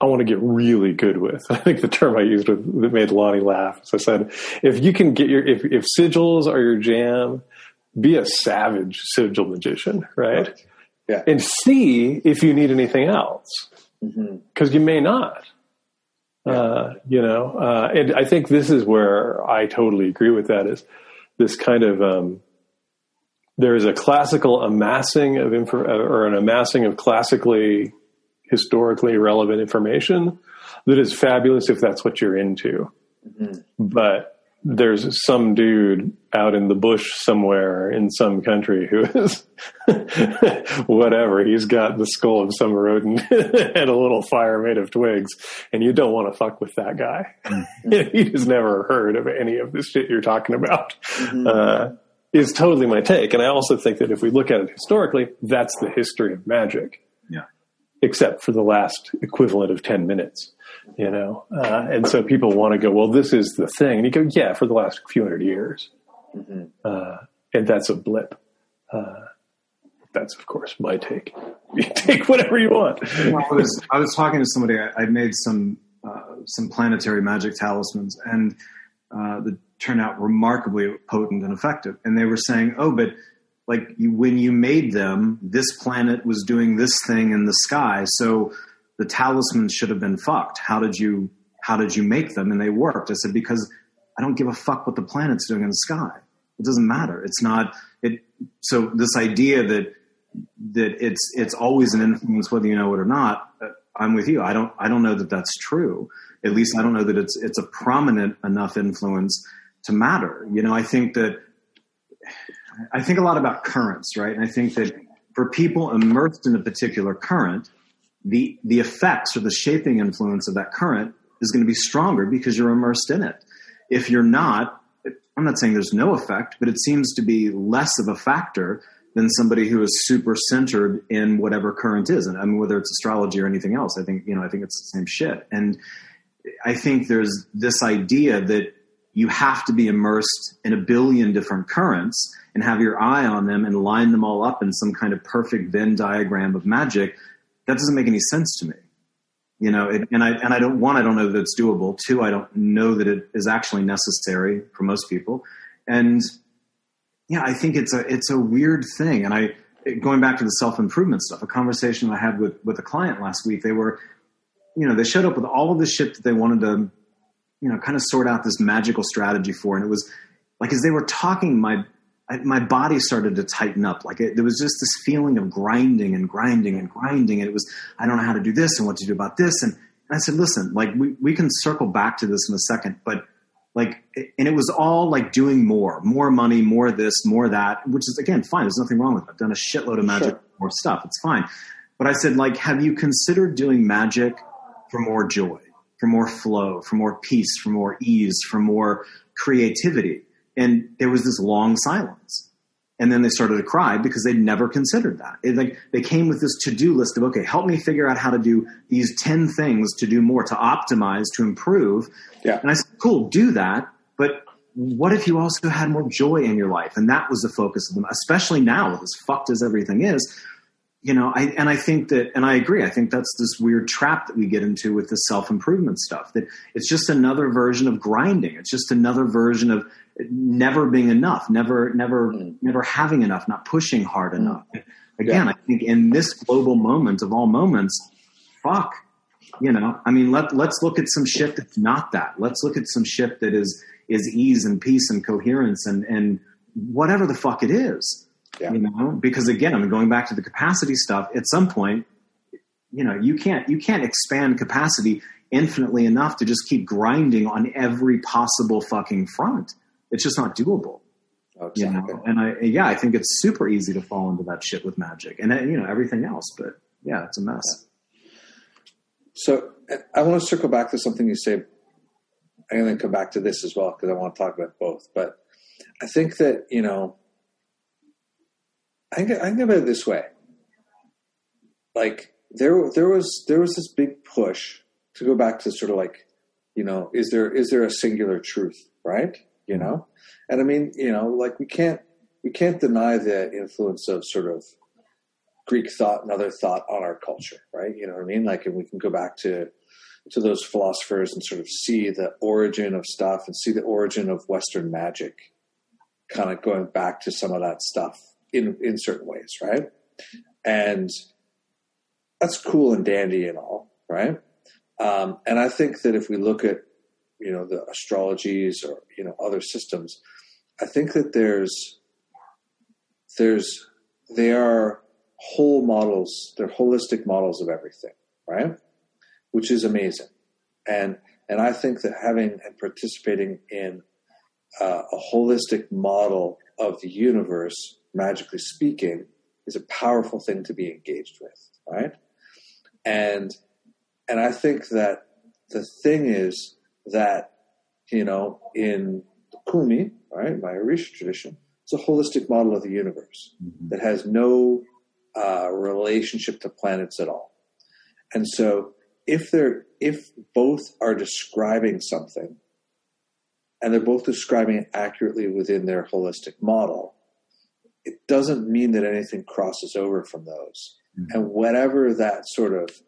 I want to get really good with. I think the term I used with, that made Lonnie laugh. So I said, if you can get your, if, if sigils are your jam, be a savage sigil magician, right? Yeah. And see if you need anything else. Mm-hmm. Cause you may not. Yeah. Uh, you know, uh, and I think this is where I totally agree with that is this kind of, um, there is a classical amassing of info or an amassing of classically historically relevant information that is fabulous if that's what you're into. Mm-hmm. But there's some dude out in the bush somewhere in some country who is whatever. He's got the skull of some rodent and a little fire made of twigs, and you don't want to fuck with that guy. Mm-hmm. he has never heard of any of this shit you're talking about. Mm-hmm. Uh, is totally my take, and I also think that if we look at it historically, that's the history of magic. Yeah. Except for the last equivalent of ten minutes, you know, uh, and so people want to go, well, this is the thing, and you go, yeah, for the last few hundred years, mm-hmm. uh, and that's a blip. Uh, that's of course my take. You take whatever you want. Well, I, was, I, was, talking to somebody. I, I made some uh, some planetary magic talismans, and uh, that turned out remarkably potent and effective. And they were saying, "Oh, but like when you made them, this planet was doing this thing in the sky, so the talismans should have been fucked. How did you how did you make them? And they worked." I said, "Because I don't give a fuck what the planet's doing in the sky. It doesn't matter. It's not it. So this idea that that it's it's always an influence whether you know it or not. Uh, I'm with you. I don't I don't know that that's true. At least I don't know that it's it's a prominent enough influence to matter. You know, I think that I think a lot about currents, right? And I think that for people immersed in a particular current, the the effects or the shaping influence of that current is going to be stronger because you're immersed in it. If you're not, I'm not saying there's no effect, but it seems to be less of a factor than somebody who is super centered in whatever current is. And I mean, whether it's astrology or anything else, I think, you know, I think it's the same shit. And I think there's this idea that you have to be immersed in a billion different currents and have your eye on them and line them all up in some kind of perfect Venn diagram of magic. That doesn't make any sense to me. You know, it, and I and I don't one, I don't know that it's doable. Two, I don't know that it is actually necessary for most people. And yeah, I think it's a it's a weird thing. And I going back to the self improvement stuff, a conversation I had with with a client last week. They were, you know, they showed up with all of the shit that they wanted to, you know, kind of sort out this magical strategy for, and it was like as they were talking, my my body started to tighten up. Like it, there was just this feeling of grinding and grinding and grinding, and it was I don't know how to do this and what to do about this. And, and I said, listen, like we we can circle back to this in a second, but like and it was all like doing more more money more this more that which is again fine there's nothing wrong with it i've done a shitload of magic sure. more stuff it's fine but i said like have you considered doing magic for more joy for more flow for more peace for more ease for more creativity and there was this long silence and then they started to cry because they'd never considered that. It, like they came with this to-do list of okay, help me figure out how to do these ten things to do more, to optimize, to improve. Yeah. And I said, cool, do that, but what if you also had more joy in your life? And that was the focus of them, especially now, as fucked as everything is. You know, I, and I think that, and I agree. I think that's this weird trap that we get into with the self improvement stuff. That it's just another version of grinding. It's just another version of never being enough, never, never, mm. never having enough, not pushing hard mm. enough. Again, yeah. I think in this global moment of all moments, fuck, you know, I mean, let, let's look at some shit that's not that. Let's look at some shit that is, is ease and peace and coherence and, and whatever the fuck it is, yeah. you know, because again, I'm mean, going back to the capacity stuff at some point, you know, you can't, you can't expand capacity infinitely enough to just keep grinding on every possible fucking front it's just not doable. Oh, exactly. You know? And I, yeah, I think it's super easy to fall into that shit with magic and you know everything else. But yeah, it's a mess. Yeah. So I want to circle back to something you say, and then come back to this as well because I want to talk about both. But I think that you know, I think about it this way. Like there, there was there was this big push to go back to sort of like, you know, is there is there a singular truth, right? you know and i mean you know like we can't we can't deny the influence of sort of greek thought and other thought on our culture right you know what i mean like and we can go back to to those philosophers and sort of see the origin of stuff and see the origin of western magic kind of going back to some of that stuff in in certain ways right? And that's cool and dandy and all right? Um, and i think that if we look at you know the astrologies or you know other systems i think that there's there's they are whole models they're holistic models of everything right? Which is amazing. And and i think that having and participating in uh, a holistic model of the universe magically speaking is a powerful thing to be engaged with, right? And and I think that the thing is that you know in Kumi, right, my Orisha tradition, it's a holistic model of the universe Mhm. that has no uh, relationship to planets at all. And so, if they're if both are describing something, and they're both describing it accurately within their holistic model, it doesn't mean that anything crosses over from those. Mhm. And whatever that sort of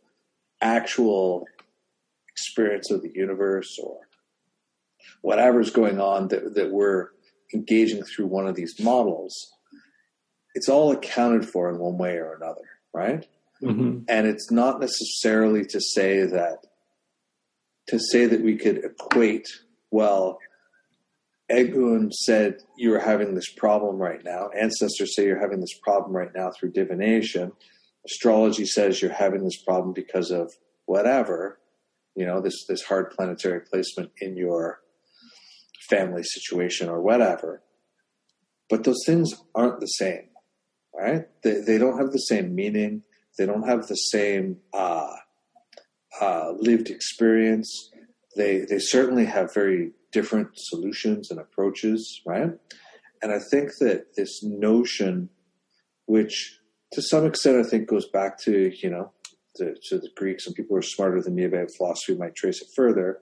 actual experience of the universe or whatever's going on that, that we're engaging through one of these models, it's all accounted for in one way or another, right? Mhm. And it's not necessarily to say that to say that we could equate, well, Egun said you are having this problem right now. Ancestors say you're having this problem right now through divination. Astrology says you're having this problem because of whatever, you know, this this hard planetary placement in your family situation or whatever. But those things aren't the same, right? They, they don't have the same meaning. They don't have the same uh, uh, lived experience. They they certainly have very different solutions and approaches, right? And I think that this notion, which to some extent I think goes back to you know to, to the Greeks and people who are smarter than me about philosophy might trace it further,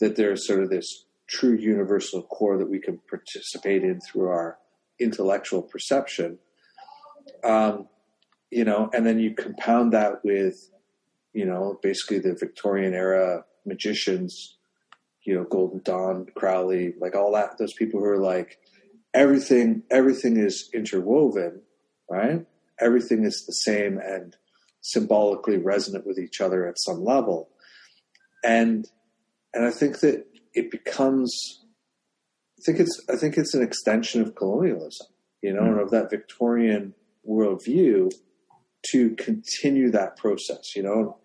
that there's sort of this true universal core that we can participate in through our intellectual perception. Um, you know, and then you compound that with, you know, basically the Victorian era magicians, you know, Golden Dawn, Crowley, like all that, those people who are like, everything, everything is interwoven, right? Everything is the same and symbolically resonant with each other at some level. And, and I think that it becomes, I think it's, I think it's an extension of colonialism, you know, Mm. and of that Victorian worldview to continue that process. You know,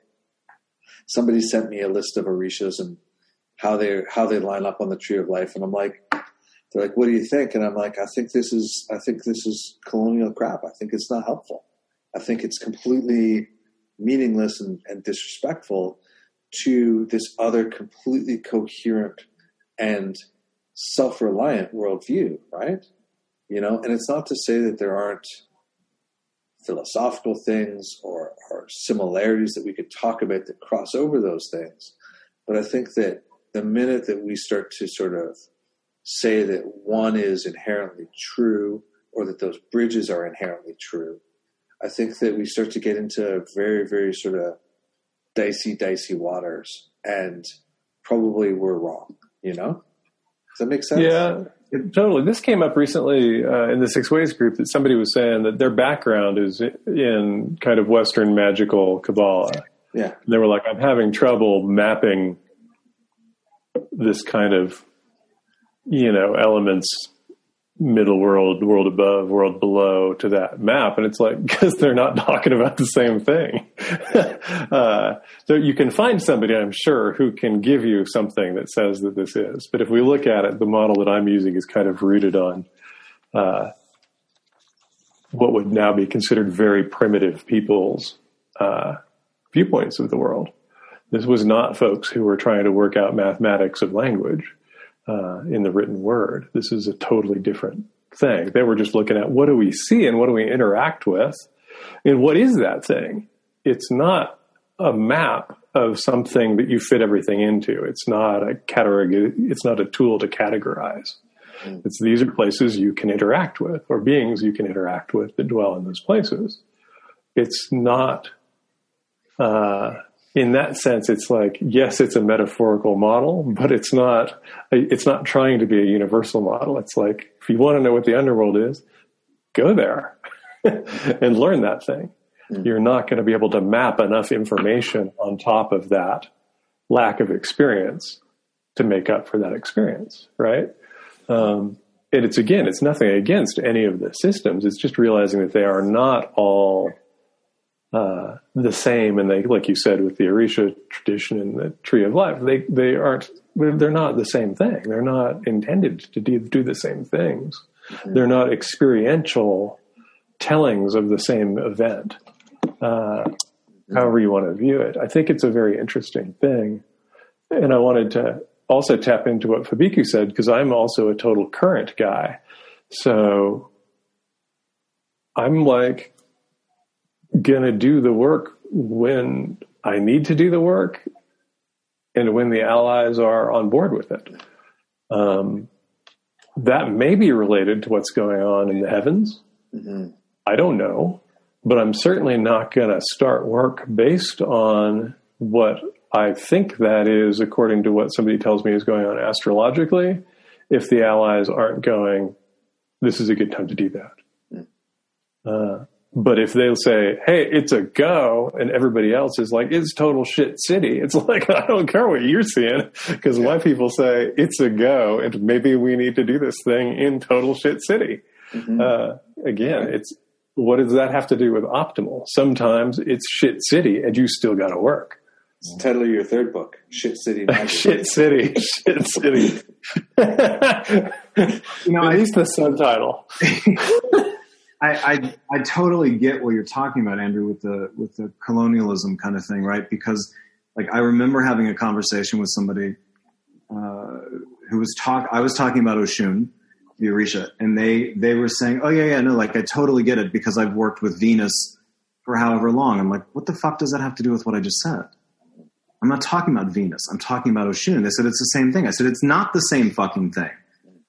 somebody sent me a list of orishas and how they how they line up on the tree of life, and I'm like, they're like, "What do you think?" And I'm like, "I think this is I think this is colonial crap. I think it's not helpful. I think it's completely meaningless and, and disrespectful to this other completely coherent and self-reliant worldview, right? You know, and it's not to say that there aren't philosophical things or, or similarities that we could talk about that cross over those things. But I think that the minute that we start to sort of say that one is inherently true or that those bridges are inherently true, I think that we start to get into very, very sort of dicey, dicey waters. And probably we're wrong, you know? Does that make sense? Yeah, totally. This came up recently uh, in the Six Ways group that somebody was saying that their background is in kind of Western magical Kabbalah. Yeah. And they were like, I'm having trouble mapping this kind of, you know, elements, middle world, world above, world below to that map. And it's like, because they're not talking about the same thing. uh, so you can find somebody, I'm sure, who can give you something that says that this is. But if we look at it, the model that I'm using is kind of rooted on uh, what would now be considered very primitive people's uh, viewpoints of the world. This was not folks who were trying to work out mathematics of language uh, in the written word. This is a totally different thing. They were just looking at what do we see and what do we interact with, and what is that thing? It's not a map of something that you fit everything into. It's not a category. It's not a tool to categorize. It's these are places you can interact with, or beings you can interact with that dwell in those places. It's not. Uh, in that sense, it's like yes, it's a metaphorical model, but it's not. It's not trying to be a universal model. It's like if you want to know what the underworld is, go there and learn that thing. You're not going to be able to map enough information on top of that lack of experience to make up for that experience, right? Um, and it's again, it's nothing against any of the systems. It's just realizing that they are not all uh, the same. And they, like you said, with the Orisha tradition and the Tree of Life, they they aren't. They're not the same thing. They're not intended to do, do the same things. They're not experiential tellings of the same event. Uh, however you want to view it. I think it's a very interesting thing. And I wanted to also tap into what Fabeku said because I'm also a total current guy. So I'm like going to do the work when I need to do the work and when the allies are on board with it. Um, that may be related to what's going on in the heavens. Mm-hmm. I don't know, but I'm certainly not going to start work based on what I think that is, according to what somebody tells me is going on astrologically, if the allies aren't going, this is a good time to do that. Mm. Uh, but if they'll say, "Hey, it's a go," and everybody else is like, "It's total shit city," it's like I don't care what you're seeing because my people say it's a go, and maybe we need to do this thing in total shit city. Mm-hmm. Uh, again, it's what does that have to do with optimal? Sometimes it's shit city, and you still got to work. It's the title of your third book, Shit City. shit City, Shit City. you know, at least the subtitle. I, I, I totally get what you're talking about, Andrew, with the with the colonialism kind of thing, right? Because like I remember having a conversation with somebody uh, who was talk. I was talking about Oshun, the Orisha, and they they were saying, "Oh yeah, yeah, no, like I totally get it because I've worked with Venus for however long." I'm like, "What the fuck does that have to do with what I just said?" I'm not talking about Venus. I'm talking about Oshun. They said it's the same thing. I said it's not the same fucking thing.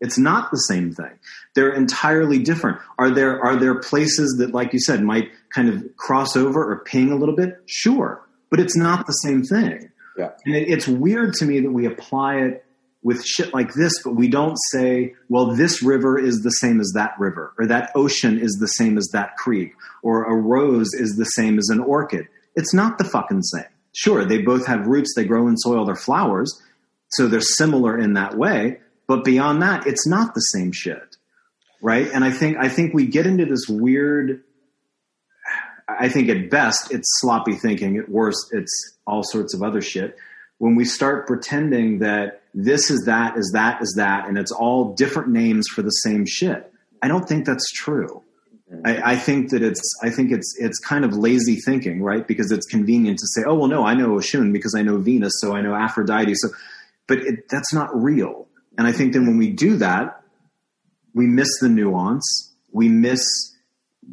It's not the same thing. They're entirely different. Are there are there places that, like you said, might kind of cross over or ping a little bit? Sure, but it's not the same thing. Yeah. And it, it's weird to me that we apply it with shit like this, but we don't say, well, this river is the same as that river, or that ocean is the same as that creek, or a rose is the same as an orchid. It's not the fucking same. Sure, they both have roots, they grow in soil, they're flowers, so they're similar in that way, but beyond that, it's not the same shit. Right. And I think, I think we get into this weird, I think at best it's sloppy thinking. At worst, it's all sorts of other shit. When we start pretending that this is that, is that, is that, and it's all different names for the same shit. I don't think that's true. I, I, think that it's I think it's it's kind of lazy thinking, right? Because it's convenient to say, oh well, no, I know Oshun because I know Venus, so I know Aphrodite. So, but it, that's not real. And I think then when we do that, we miss the nuance, we miss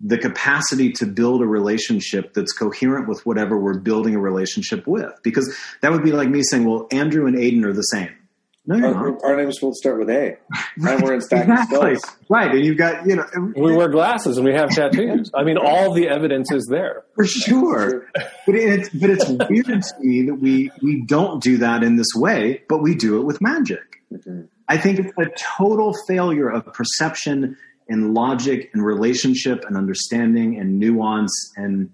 the capacity to build a relationship that's coherent with whatever we're building a relationship with. Because that would be like me saying, well, Andrew and Aidan are the same. No, you're not. our, our names will start with A. right. And we're in stack exactly. Right. And you've got, you know. We wear glasses and we have tattoos. I mean, all the evidence is there. For sure. but it's, but it's weird to me that we, we don't do that in this way, but we do it with magic. Mm-hmm. I think it's a total failure of perception and logic and relationship and understanding and nuance and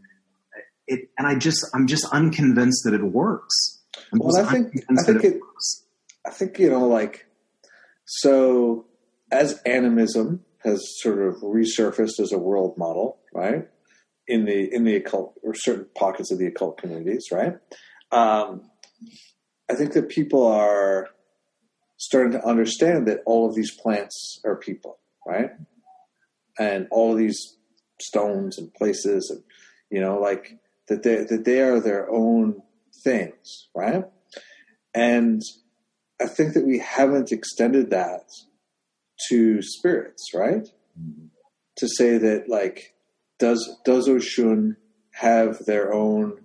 it and I just I'm just unconvinced that it works. I'm well, I think I think it, it I think you know like so as animism has sort of resurfaced as a world model, right? In the in the occult or certain pockets of the occult communities, right? Um, I think that people are starting to understand that all of these plants are people, right? And all of these stones and places and you know, like that they that they are their own things, right? And I think that we haven't extended that to spirits, right? To say that like does does Oshun have their own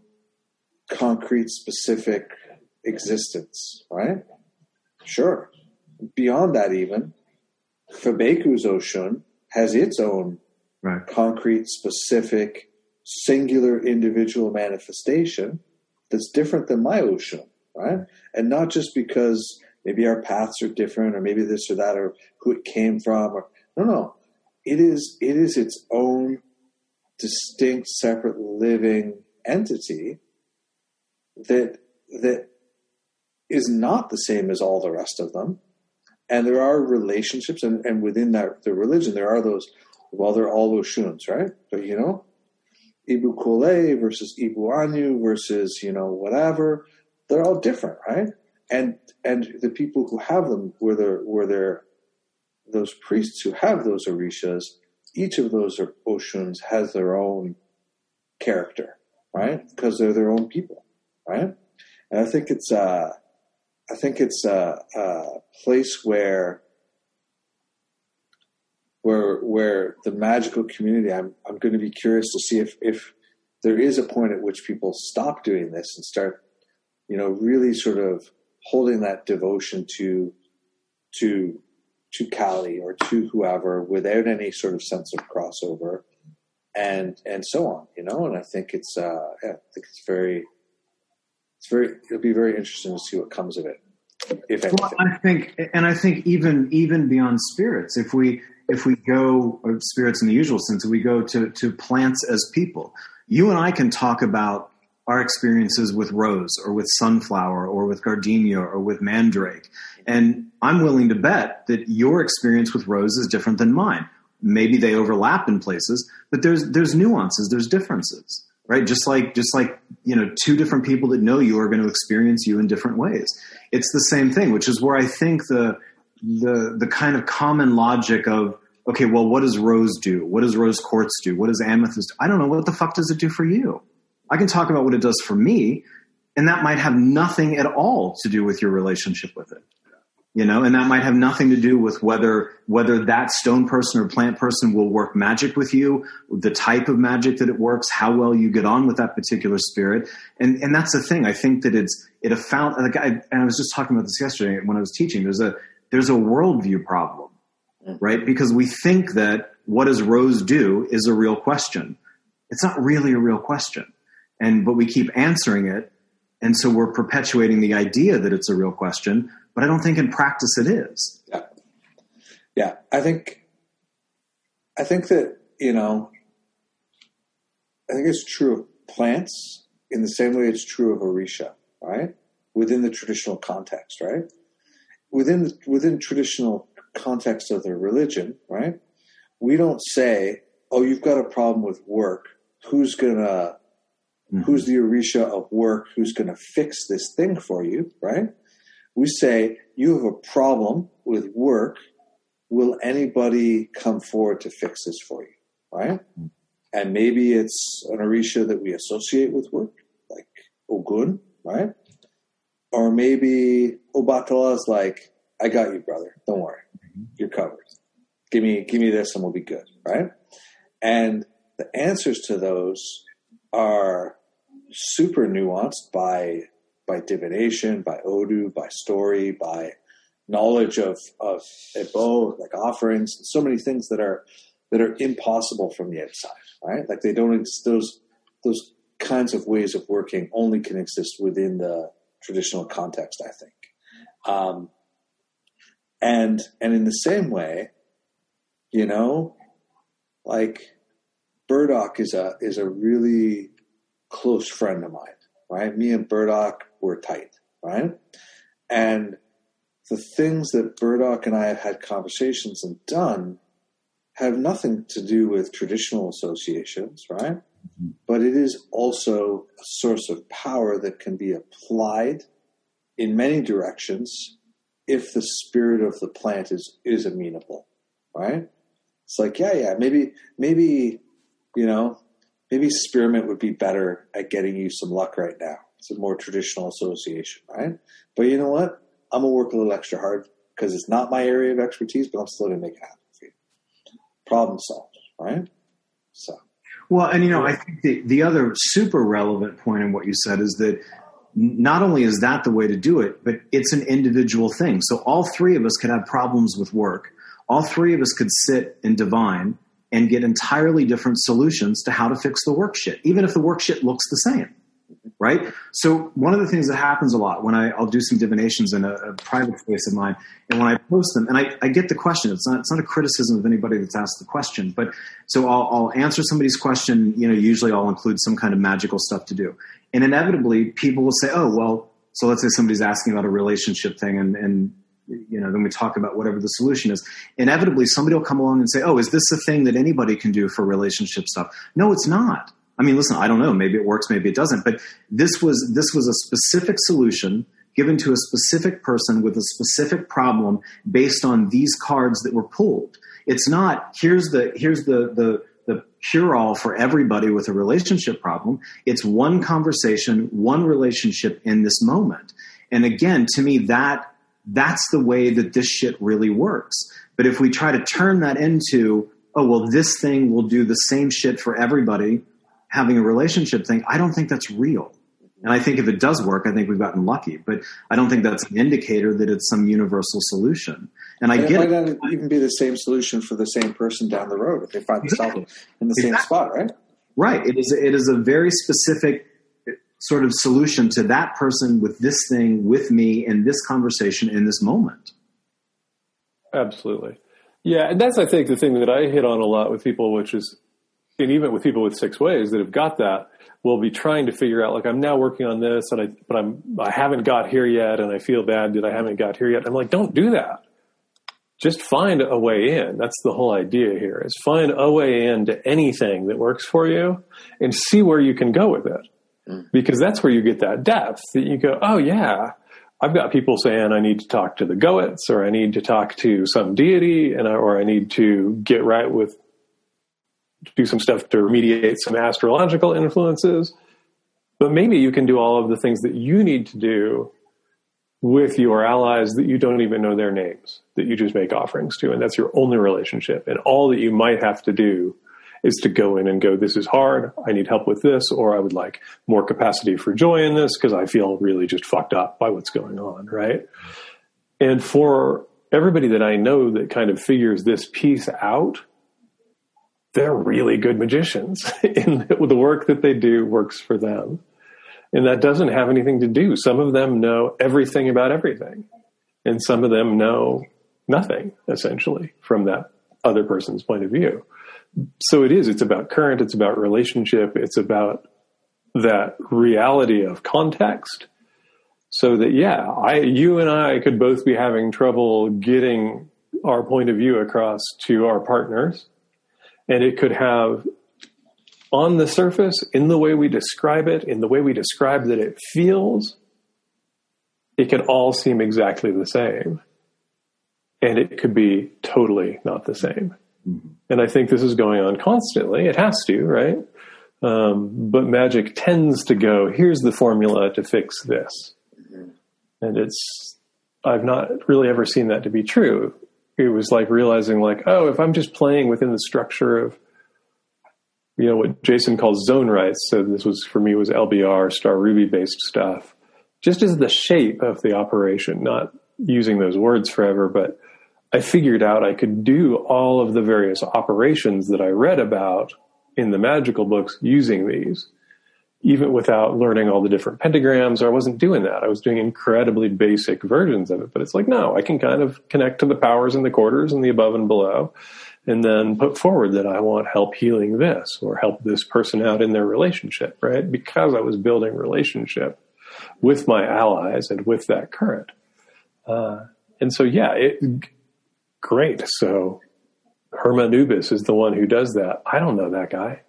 concrete specific existence, right? Sure. Beyond that, even, Fabeku's Oshun has its own right. concrete, specific, singular individual manifestation that's different than my Oshun, right? And not just because maybe our paths are different or maybe this or that or who it came from or no no it is it is its own distinct separate living entity that that is not the same as all the rest of them. And there are relationships, and, and within that the religion, there are those. Well, they're all Oshuns, right? But you know, Ibu Kole versus Ibu Anu versus you know whatever. They're all different, right? And and the people who have them were there were there those priests who have those orishas each of those Oshuns has their own character, right? Because they're their own people, right? And I think it's uh, I think it's a, a place where where where the magical community. I'm I'm going to be curious to see if if there is a point at which people stop doing this and start, you know, really sort of holding that devotion to to to Kali or to whoever without any sort of sense of crossover and and so on, you know. And I think it's uh, yeah, I think it's very it's very it'll be very interesting to see what comes of it. If anything. Well, I think, and I think even even beyond spirits, if we if we go uh, spirits in the usual sense, we go to to plants as people. You and I can talk about our experiences with rose or with sunflower or with gardenia or with mandrake, and I'm willing to bet that your experience with rose is different than mine. Maybe they overlap in places, but there's there's nuances, there's differences right? Just like just like you know two different people that know you are going to experience you in different ways. It's the same thing which is where i think the the the kind of common logic of okay well what does rose do? What does rose quartz do? What does amethyst do? i don't know. What the fuck does it do for you? I can talk about what it does for me and that might have nothing at all to do with your relationship with it you know and that might have nothing to do with whether whether that stone person or plant person will work magic with you the type of magic that it works how well you get on with that particular spirit. And and that's the thing. I think that it's it a found like I, and i was just talking about this yesterday when i was teaching. There's a there's a worldview problem mm. right? Because we think that what does rose do is a real question. It's not really a real question. And but we keep answering it. And so we're perpetuating the idea that it's a real question but I don't think in practice it is. Yeah, yeah. I think, I think that you know, I think it's true of plants in the same way it's true of Orisha, right? Within the traditional context, right? Within within traditional context of their religion, right? We don't say, "Oh, you've got a problem with work. Who's gonna?" Mm-hmm. Who's the Orisha of work? Who's going to fix this thing for you, right? We say, you have a problem with work. Will anybody come forward to fix this for you? Right? Hmm. And maybe it's an Orisha that we associate with work, like Ogun, right? Or maybe Obatala is like, I got you, brother. Don't worry. Mm-hmm. You're covered. Give me, give me this and we'll be good, right? And the answers to those are super nuanced by by divination, by Odu, by story, by knowledge of of Ebo, like offerings, so many things that are that are impossible from the outside, right? Like they don't exist, those those kinds of ways of working only can exist within the traditional context, I think. Um, and and in the same way, you know, like Burdock is a is a really close friend of mine, right? Me and Burdock were tight, right? And the things that Burdock and I have had conversations and done have nothing to do with traditional associations, right? Mm-hmm. But it is also a source of power that can be applied in many directions if the spirit of the plant is is amenable, right? It's like, yeah, yeah, maybe, maybe, you know, maybe spearmint would be better at getting you some luck right now. It's a more traditional association, right? But you know what? I'm gonna work a little extra hard because it's not my area of expertise, but I'm still gonna make it happen for you. Problem solved, right? So. Well, and you know, I think the, the other super relevant point in what you said is that not only is that the way to do it, but it's an individual thing. So all three of us could have problems with work. All three of us could sit and divine and get entirely different solutions to how to fix the work shit, even if the work shit looks the same right? So one of the things that happens a lot when I, will do some divinations in a, a, private space of mine, and when I post them, and I, I, get the question. It's not it's not a criticism of anybody that's asked the question, but so I'll, I'll answer somebody's question. You know, usually I'll include some kind of magical stuff to do, and inevitably people will say, "Oh, well." So let's say somebody's asking about a relationship thing, and, and you know, then we talk about whatever the solution is. Inevitably, somebody will come along and say, "Oh, is this a thing that anybody can do for relationship stuff?" No, it's not I mean, listen, I don't know. Maybe it works, maybe it doesn't. But this was this was a specific solution given to a specific person with a specific problem based on these cards that were pulled. It's not here's the here's the the the cure all for everybody with a relationship problem. It's one conversation, one relationship in this moment. And again, to me, that that's the way that this shit really works. But if we try to turn that into, oh, well, this thing will do the same shit for everybody having a relationship thing, I don't think that's real. And I think if it does work, I think we've gotten lucky. But I don't think that's an indicator that it's some universal solution. And I And get it might it. not even be the same solution for the same person down the road if they find themselves in the same spot, right? Right. It is it is a very specific sort of solution to that person with this thing with me in this conversation in this moment. Absolutely. Yeah, and that's I think the thing that I hit on a lot with people, which is, and even with people with six ways that have got that, will be trying to figure out like I'm now working on this, and I but I'm I haven't got here yet, and I feel bad that I haven't got here yet. I'm like, don't do that. Just find a way in. That's the whole idea here: is find a way in to anything that works for you, and see where you can go with it, Mm. because that's where you get that depth. That you go, oh yeah, I've got people saying I need to talk to the goets, or I need to talk to some deity, and I, or I need to get right with do some stuff to remediate some astrological influences. But maybe you can do all of the things that you need to do with your allies that you don't even know their names, that you just make offerings to, and that's your only relationship. And all that you might have to do is to go in and go, this is hard. I need help with this, or I would like more capacity for joy in this because I feel really just fucked up by what's going on, right? And for everybody that I know that kind of figures this piece out, they're really good magicians. and the work that they do works for them. And that doesn't have anything to do. Some of them know everything about everything, and some of them know nothing, essentially, from that other person's point of view so it is it's about current it's about relationship it's about that reality of context. So that yeah i you and i could both be having trouble getting our point of view across to our partners. And it could have on the surface in the way we describe it in the way we describe that it feels it could all seem exactly the same. And it could be totally not the same mm-hmm. And I think this is going on constantly. It has to, right? Um, but magic tends to go, here's the formula to fix this. And it's, I've not really ever seen that to be true. It was like realizing, like, oh, if I'm just playing within the structure of, you know, what Jason calls zone rites. So this was, for me, was LBR, Star Ruby based stuff. Just as the shape of the operation, not using those words forever, but I figured out I could do all of the various operations that I read about in the magical books using these, even without learning all the different pentagrams. Or I wasn't doing that. I was doing incredibly basic versions of it. But it's like, no, I can kind of connect to the powers and the quarters and the above and below, and then put forward that I want help healing this or help this person out in their relationship, right? Because I was building relationship with my allies and with that current. Uh, and so, yeah, it, great. So Hermanubis is the one who does that. I don't know that guy.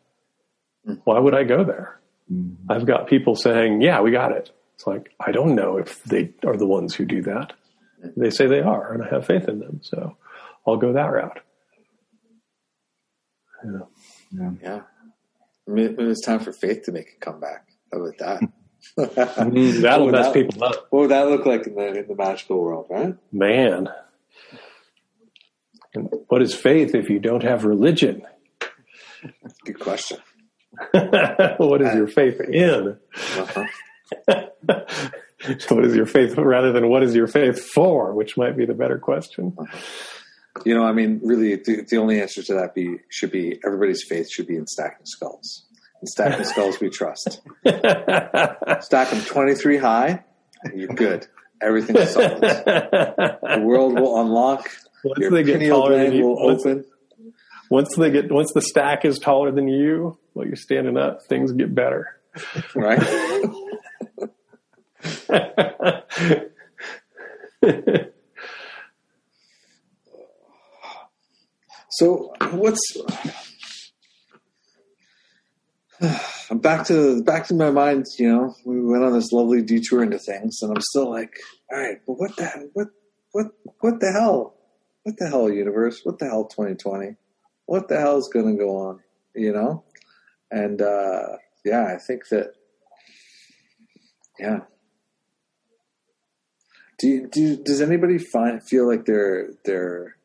Why would I go there? Mm-hmm. I've got people saying, yeah, we got it. It's like, I don't know if they are the ones who do that. They say they are, and I have faith in them. So I'll go that route. Yeah. Yeah. Maybe it's time for faith to make a comeback. How about that? Mm, that'll What would mess that- people up. What would that look like in the in the magical world, right? Man. And what is faith if you don't have religion? Good question. what is your faith in? Uh-huh. what is your faith rather than what is your faith for, which might be the better question. You know, I mean, really, the, the only answer to that be should be everybody's faith should be in stacking skulls. In stacking skulls, we trust. Stack them twenty three high, and you're good. Everything's solved. The world will unlock. Once Your they get taller than you, once, once they get once the stack is taller than you, while you're standing up, things get better. Right? So what's I'm back to back to my mind, you know, we went on this lovely detour into things and I'm still like, all right, but what the what what what the hell? What the hell, universe? What the hell, 2020? What the hell is going to go on? You know? And uh, yeah, I think that, yeah. Do, you, do does anybody find feel like they're they're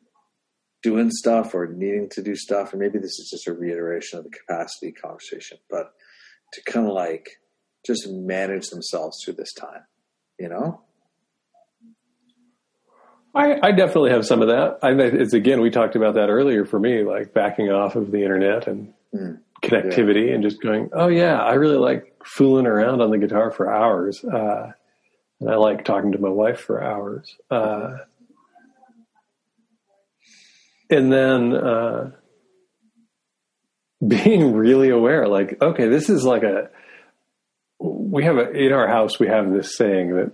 doing stuff or needing to do stuff? And maybe this is just a reiteration of the capacity conversation, but to kind of like just manage themselves through this time, you know? I, I definitely have some of that. I, it's again, we talked about that earlier for me, like backing off of the internet and mm, connectivity yeah. and just going, oh yeah, I really like fooling around on the guitar for hours. Uh, and I like talking to my wife for hours. Uh, and then, uh, being really aware, like, okay, this is like a, we have a, in our house, we have this saying that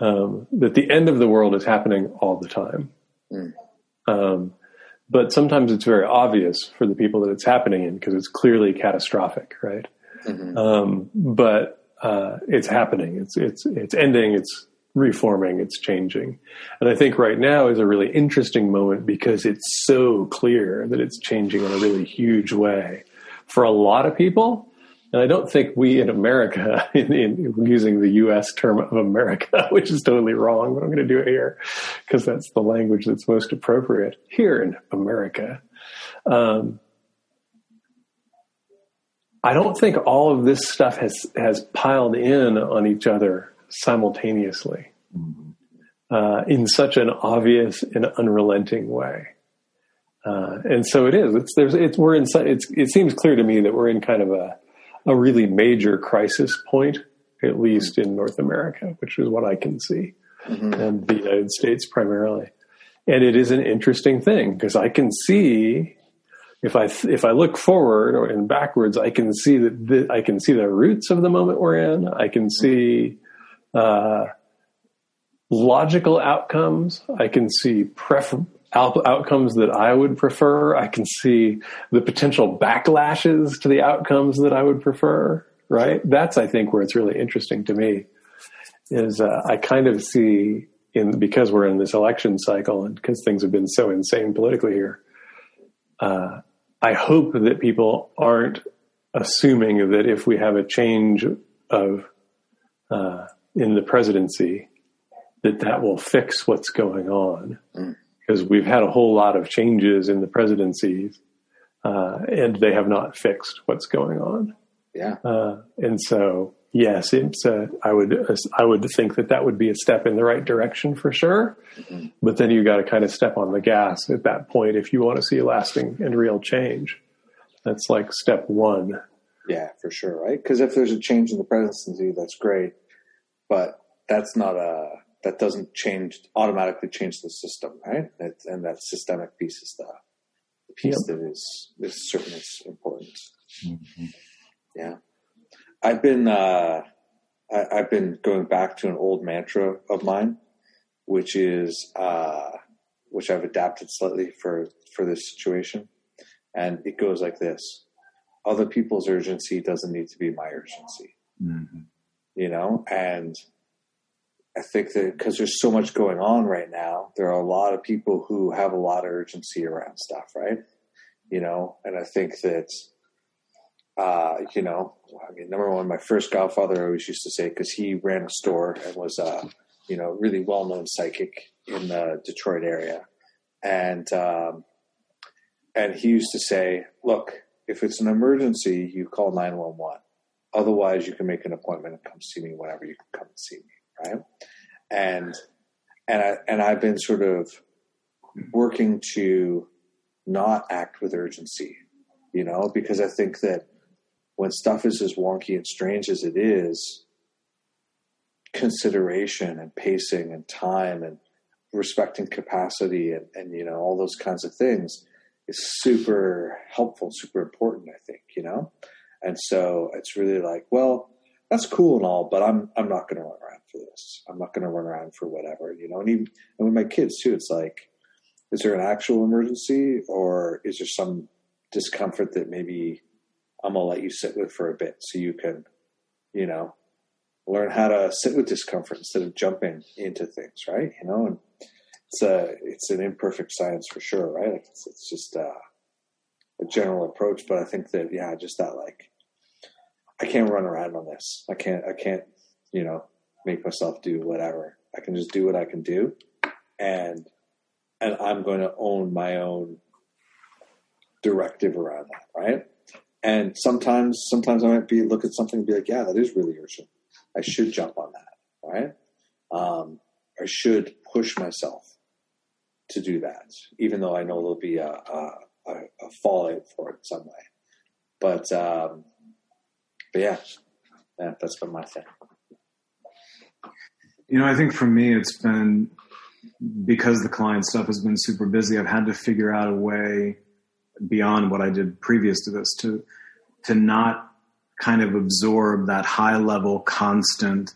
um, that the end of the world is happening all the time. Mm. Um, but sometimes it's very obvious for the people that it's happening in because it's clearly catastrophic, right? Mm-hmm. Um, but uh, it's happening. It's it's it's ending. It's reforming. It's changing. And I think right now is a really interesting moment because it's so clear that it's changing in a really huge way for a lot of people. And I don't think we in America, in, in, using the U.S. term of America, which is totally wrong, but I'm going to do it here because that's the language that's most appropriate here in America. Um, I don't think all of this stuff has has piled in on each other simultaneously uh, in such an obvious and unrelenting way. Uh, and so it is. It's there's it's we're in. It's it seems clear to me that we're in kind of a a really major crisis point, at least in North America, which is what I can see, mm-hmm. and the United States primarily. And it is an interesting thing because I can see if I if I look forward or and backwards, I can see that the, I can see the roots of the moment we're in. I can see uh, logical outcomes. I can see prefer- outcomes that I would prefer. I can see the potential backlashes to the outcomes that I would prefer. Right. That's, I think, where it's really interesting to me is uh, I kind of see in because we're in this election cycle and because things have been so insane politically here. Uh, I hope that people aren't assuming that if we have a change of uh, in the presidency, that that will fix what's going on. Mm because we've had a whole lot of changes in the presidencies, uh, and they have not fixed what's going on. Yeah, uh, and so yes, it's uh, I would I would think that that would be a step in the right direction for sure. Mm-hmm. But then you got to kind of step on the gas at that point if you want to see lasting and real change. That's like step one. Yeah, for sure, right? Because if there's a change in the presidency, that's great, but that's not a that doesn't change automatically change the system, right? and that systemic piece is the, the piece yep. that is is certainly important. Mm-hmm. Yeah, I've been uh, I, have been going back to an old mantra of mine, which is uh, which I've adapted slightly for for this situation, and it goes like this: Other people's urgency doesn't need to be my urgency. Mm-hmm. You know, and I think that because there's so much going on right now, there are a lot of people who have a lot of urgency around stuff, right? You know, and I think that, uh, you know, I mean, number one, my first godfather always used to say, because he ran a store and was a, you know, really well known psychic in the Detroit area. And, um, and he used to say, look, if it's an emergency, you call 911. Otherwise, you can make an appointment and come see me whenever you can come and see me right? And and I and I've been sort of working to not act with urgency, you know, because I think that when stuff is as wonky and strange as it is, consideration and pacing and time and respecting capacity and, and you know all those kinds of things is super helpful, super important, I think, you know? And so it's really like, well, that's cool and all, but I'm I'm not gonna run around for this. I'm not going to run around for whatever, you know. And even and with my kids too, it's like, is there an actual emergency, or is there some discomfort that maybe I'm gonna let you sit with for a bit so you can, you know, learn how to sit with discomfort instead of jumping into things, right? You know, and it's a it's an imperfect science for sure, right? Like it's, it's just uh, a general approach, but I think that yeah, just that like I can't run around on this. I can't I can't you know make myself do whatever. I can just do what I can do, and and I'm going to own my own directive around that, right? And sometimes sometimes I might be look at something and be like, yeah, that is really urgent. I should jump on that, right? Um, I should push myself to do that, even though I know there'll be a, a, a fallout for it some way. But um, but yeah, yeah, that's been my thing. You know, I think for me, it's been because the client stuff has been super busy. I've had to figure out a way beyond what I did previous to this to to not kind of absorb that high level, constant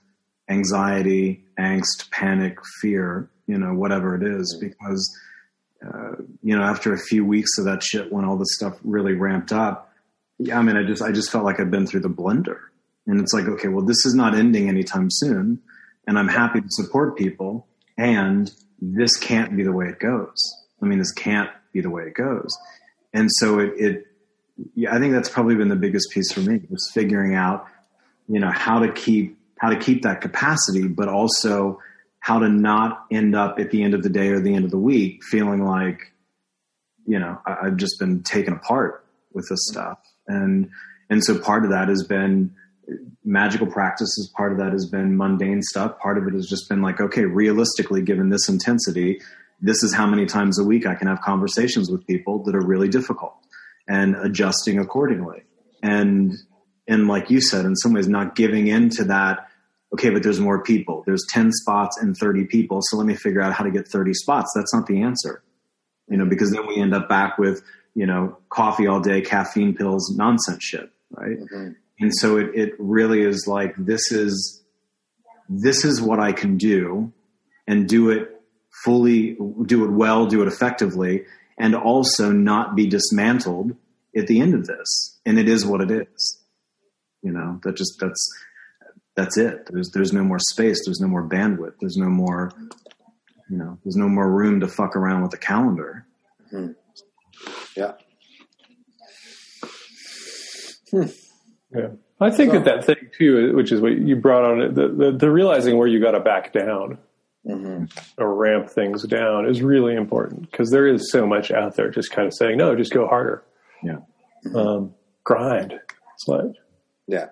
anxiety, angst, panic, fear, you know, whatever it is, because, uh, you know, after a few weeks of that shit, when all this stuff really ramped up, yeah, I mean, I just, I just felt like I'd been through the blender and it's like, okay, well, this is not ending anytime soon and I'm happy to support people and this can't be the way it goes. I mean, this can't be the way it goes. And so it, it yeah, I think that's probably been the biggest piece for me was figuring out, you know, how to keep how to keep that capacity, but also how to not end up at the end of the day or the end of the week feeling like, you know, I, have just been taken apart with this stuff. And, and so part of that has been magical practices. Part of that has been mundane stuff. Part of it has just been like, okay, realistically, given this intensity, this is how many times a week I can have conversations with people that are really difficult and adjusting accordingly. And and like you said, in some ways, not giving in to that. Okay, but there's more people. There's 10 spots and 30 people. So let me figure out how to get 30 spots. That's not the answer, you know, because then we end up back with, you know, coffee all day, caffeine pills, nonsense shit. Right. Mm-hmm. And so it, it really is like, this is, this is what I can do and do it fully, do it well, do it effectively, and also not be dismantled at the end of this. And it is what it is. You know, that just that's that's it. There's there's no more space. There's no more bandwidth. There's no more you know. There's no more room to fuck around with the calendar. Mm-hmm. Yeah. Hmm. Yeah. I think so, that that thing too, which is what you brought on, the, the, the realizing where you got to back down mm-hmm. or ramp things down is really important because there is so much out there just kind of saying, no, just go harder. Yeah. Um, grind. It's like, yeah.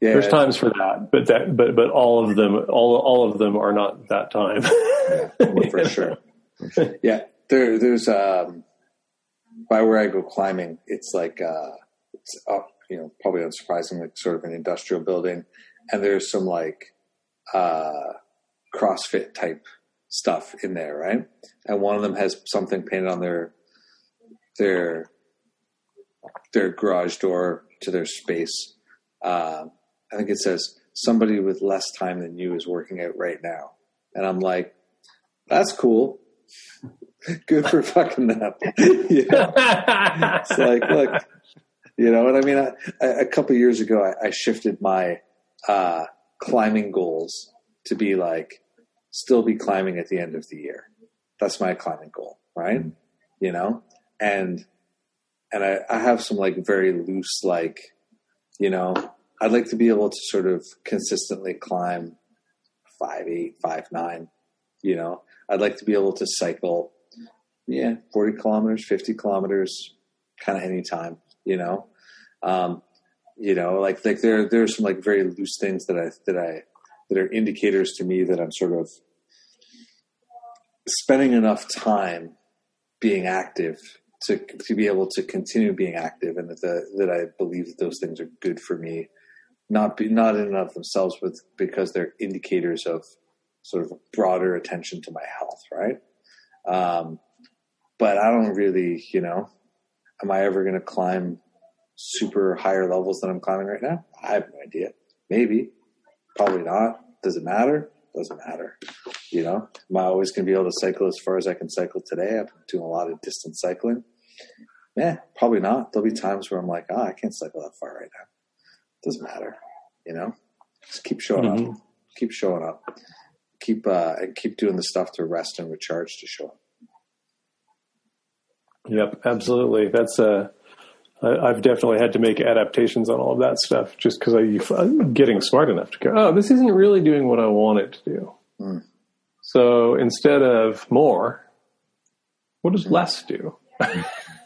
Yeah, There's times for that, but that, but but all of them, all all of them are not that time. yeah, for sure. Yeah, there, there's um, by where I go climbing, it's like uh, it's up, you know, probably unsurprisingly, sort of an industrial building, and there's some like uh, CrossFit type stuff in there, right? And one of them has something painted on their their their garage door to their space. Uh, I think it says somebody with less time than you is working out right now, and I'm like, that's cool. Good for fucking them. you know? It's like, look, you know what I mean? I, I, a couple years ago, I, I shifted my uh, climbing goals to be like still be climbing at the end of the year. That's my climbing goal, right? Mm-hmm. You know, and and I, I have some like very loose like, you know, I'd like to be able to sort of consistently climb five eight, five nine. You know, I'd like to be able to cycle, yeah, forty kilometers, fifty kilometers, kind of anytime. You know, um, you know, like like there there's some like very loose things that I that I that are indicators to me that I'm sort of spending enough time being active to to be able to continue being active, and that the, that I believe that those things are good for me, not be, not in and of themselves, but because they're indicators of sort of broader attention to my health, right? Um, but I don't really, you know, am I ever going to climb super higher levels than I'm climbing right now? I have no idea. Maybe, probably not. Does it matter? Doesn't matter. You know, am I always going to be able to cycle as far as I can cycle today? I'm doing a lot of distance cycling. Yeah, probably not. There'll be times where I'm like, oh, I can't cycle that far right now. Doesn't matter. You know, just keep showing mm-hmm. up. Keep showing up. keep uh, and keep doing the stuff to rest and recharge to show up. Yep, absolutely. That's uh, I, I've definitely had to make adaptations on all of that stuff just because I'm getting smart enough to go, oh, this isn't really doing what I want it to do. Mm. So instead of more, what does less do?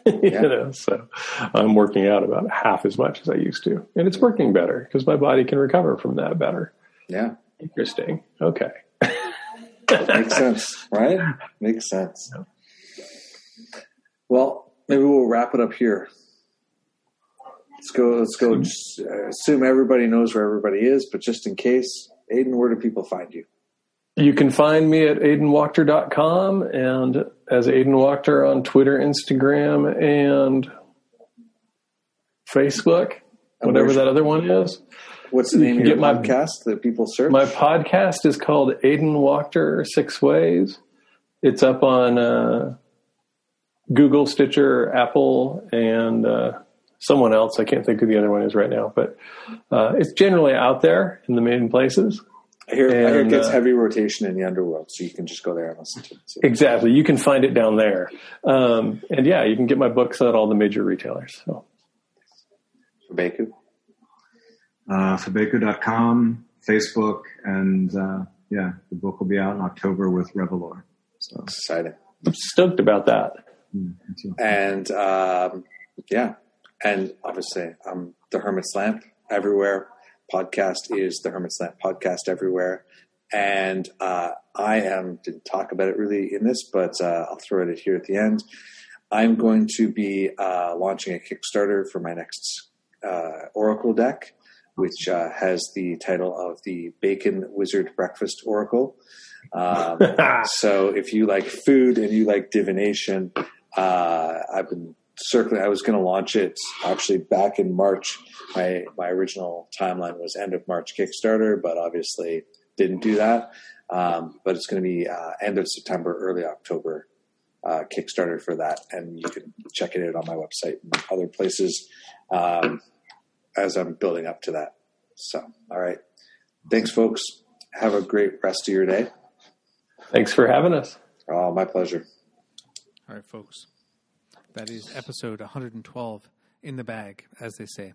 you know, so I'm working out about half as much as I used to, and it's working better because my body can recover from that better. Yeah, Interesting. Okay. makes sense, right? Makes sense. Well, maybe we'll wrap it up here. Let's go. Let's go. Uh, assume everybody knows where everybody is, but just in case, Aidan, where do people find you? You can find me at aidanwachter.com and as Aidan Wachter on Twitter, Instagram, and Facebook, And whatever that other one is. What's the You name of your get my- podcast that people search? My podcast is called Aidan Wachter Six Ways. It's up on uh, Google, Stitcher, Apple, and uh, someone else. I can't think who the other one is right now, but uh, it's generally out there in the main places. I hear, I hear it gets uh, heavy rotation in the underworld, so you can just go there and listen to it. too. Exactly. You can find it down there. Um, and yeah, you can get my books at all the major retailers. So Baku. Uh, Fabeku.com, Facebook, and uh, yeah, the book will be out in October with Revelore. So Exciting. I'm stoked about that. Mm. And um, yeah, and obviously, um, the Hermit's Lamp everywhere. Podcast is the Hermit's Lamp podcast everywhere. And uh, I am didn't talk about it really in this, but uh, I'll throw it here at the end. I'm going to be uh, launching a Kickstarter for my next uh, Oracle deck, which uh, has the title of the Bacon Wizard Breakfast Oracle. Um, so if you like food and you like divination, uh, I've been circling. I was going to launch it actually back in March. My my original timeline was end of March Kickstarter, but obviously didn't do that. Um, but it's going to be uh, end of September, early October uh, Kickstarter for that, and you can check it out on my website and other places um, as I'm building up to that. So, all right, thanks, folks. Have a great rest of your day. Thanks for having us. Oh, my pleasure. All right, folks. That is episode 112 in the bag, as they say.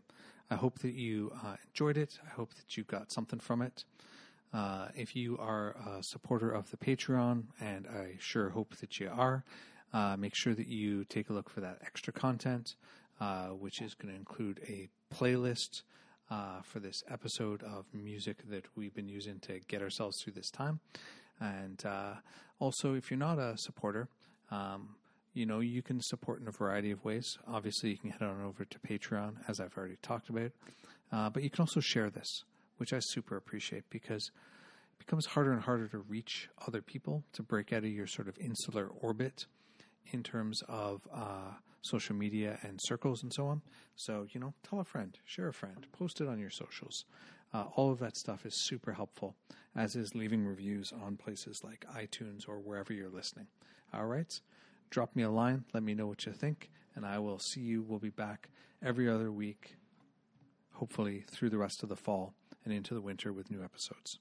I hope that you uh, enjoyed it. I hope that you got something from it. Uh, if you are a supporter of the Patreon, and I sure hope that you are, uh, make sure that you take a look for that extra content, uh, which is going to include a playlist uh, for this episode of music that we've been using to get ourselves through this time. And uh, also, if you're not a supporter, um, you know, you can support in a variety of ways. Obviously, you can head on over to Patreon, as I've already talked about. Uh, but you can also share this, which I super appreciate because it becomes harder and harder to reach other people to break out of your sort of insular orbit in terms of uh, social media and circles and so on. So, you know, tell a friend, share a friend, post it on your socials. Uh, all of that stuff is super helpful, as is leaving reviews on places like iTunes or wherever you're listening. All right? Drop me a line, let me know what you think, and I will see you. We'll be back every other week, hopefully through the rest of the fall and into the winter with new episodes.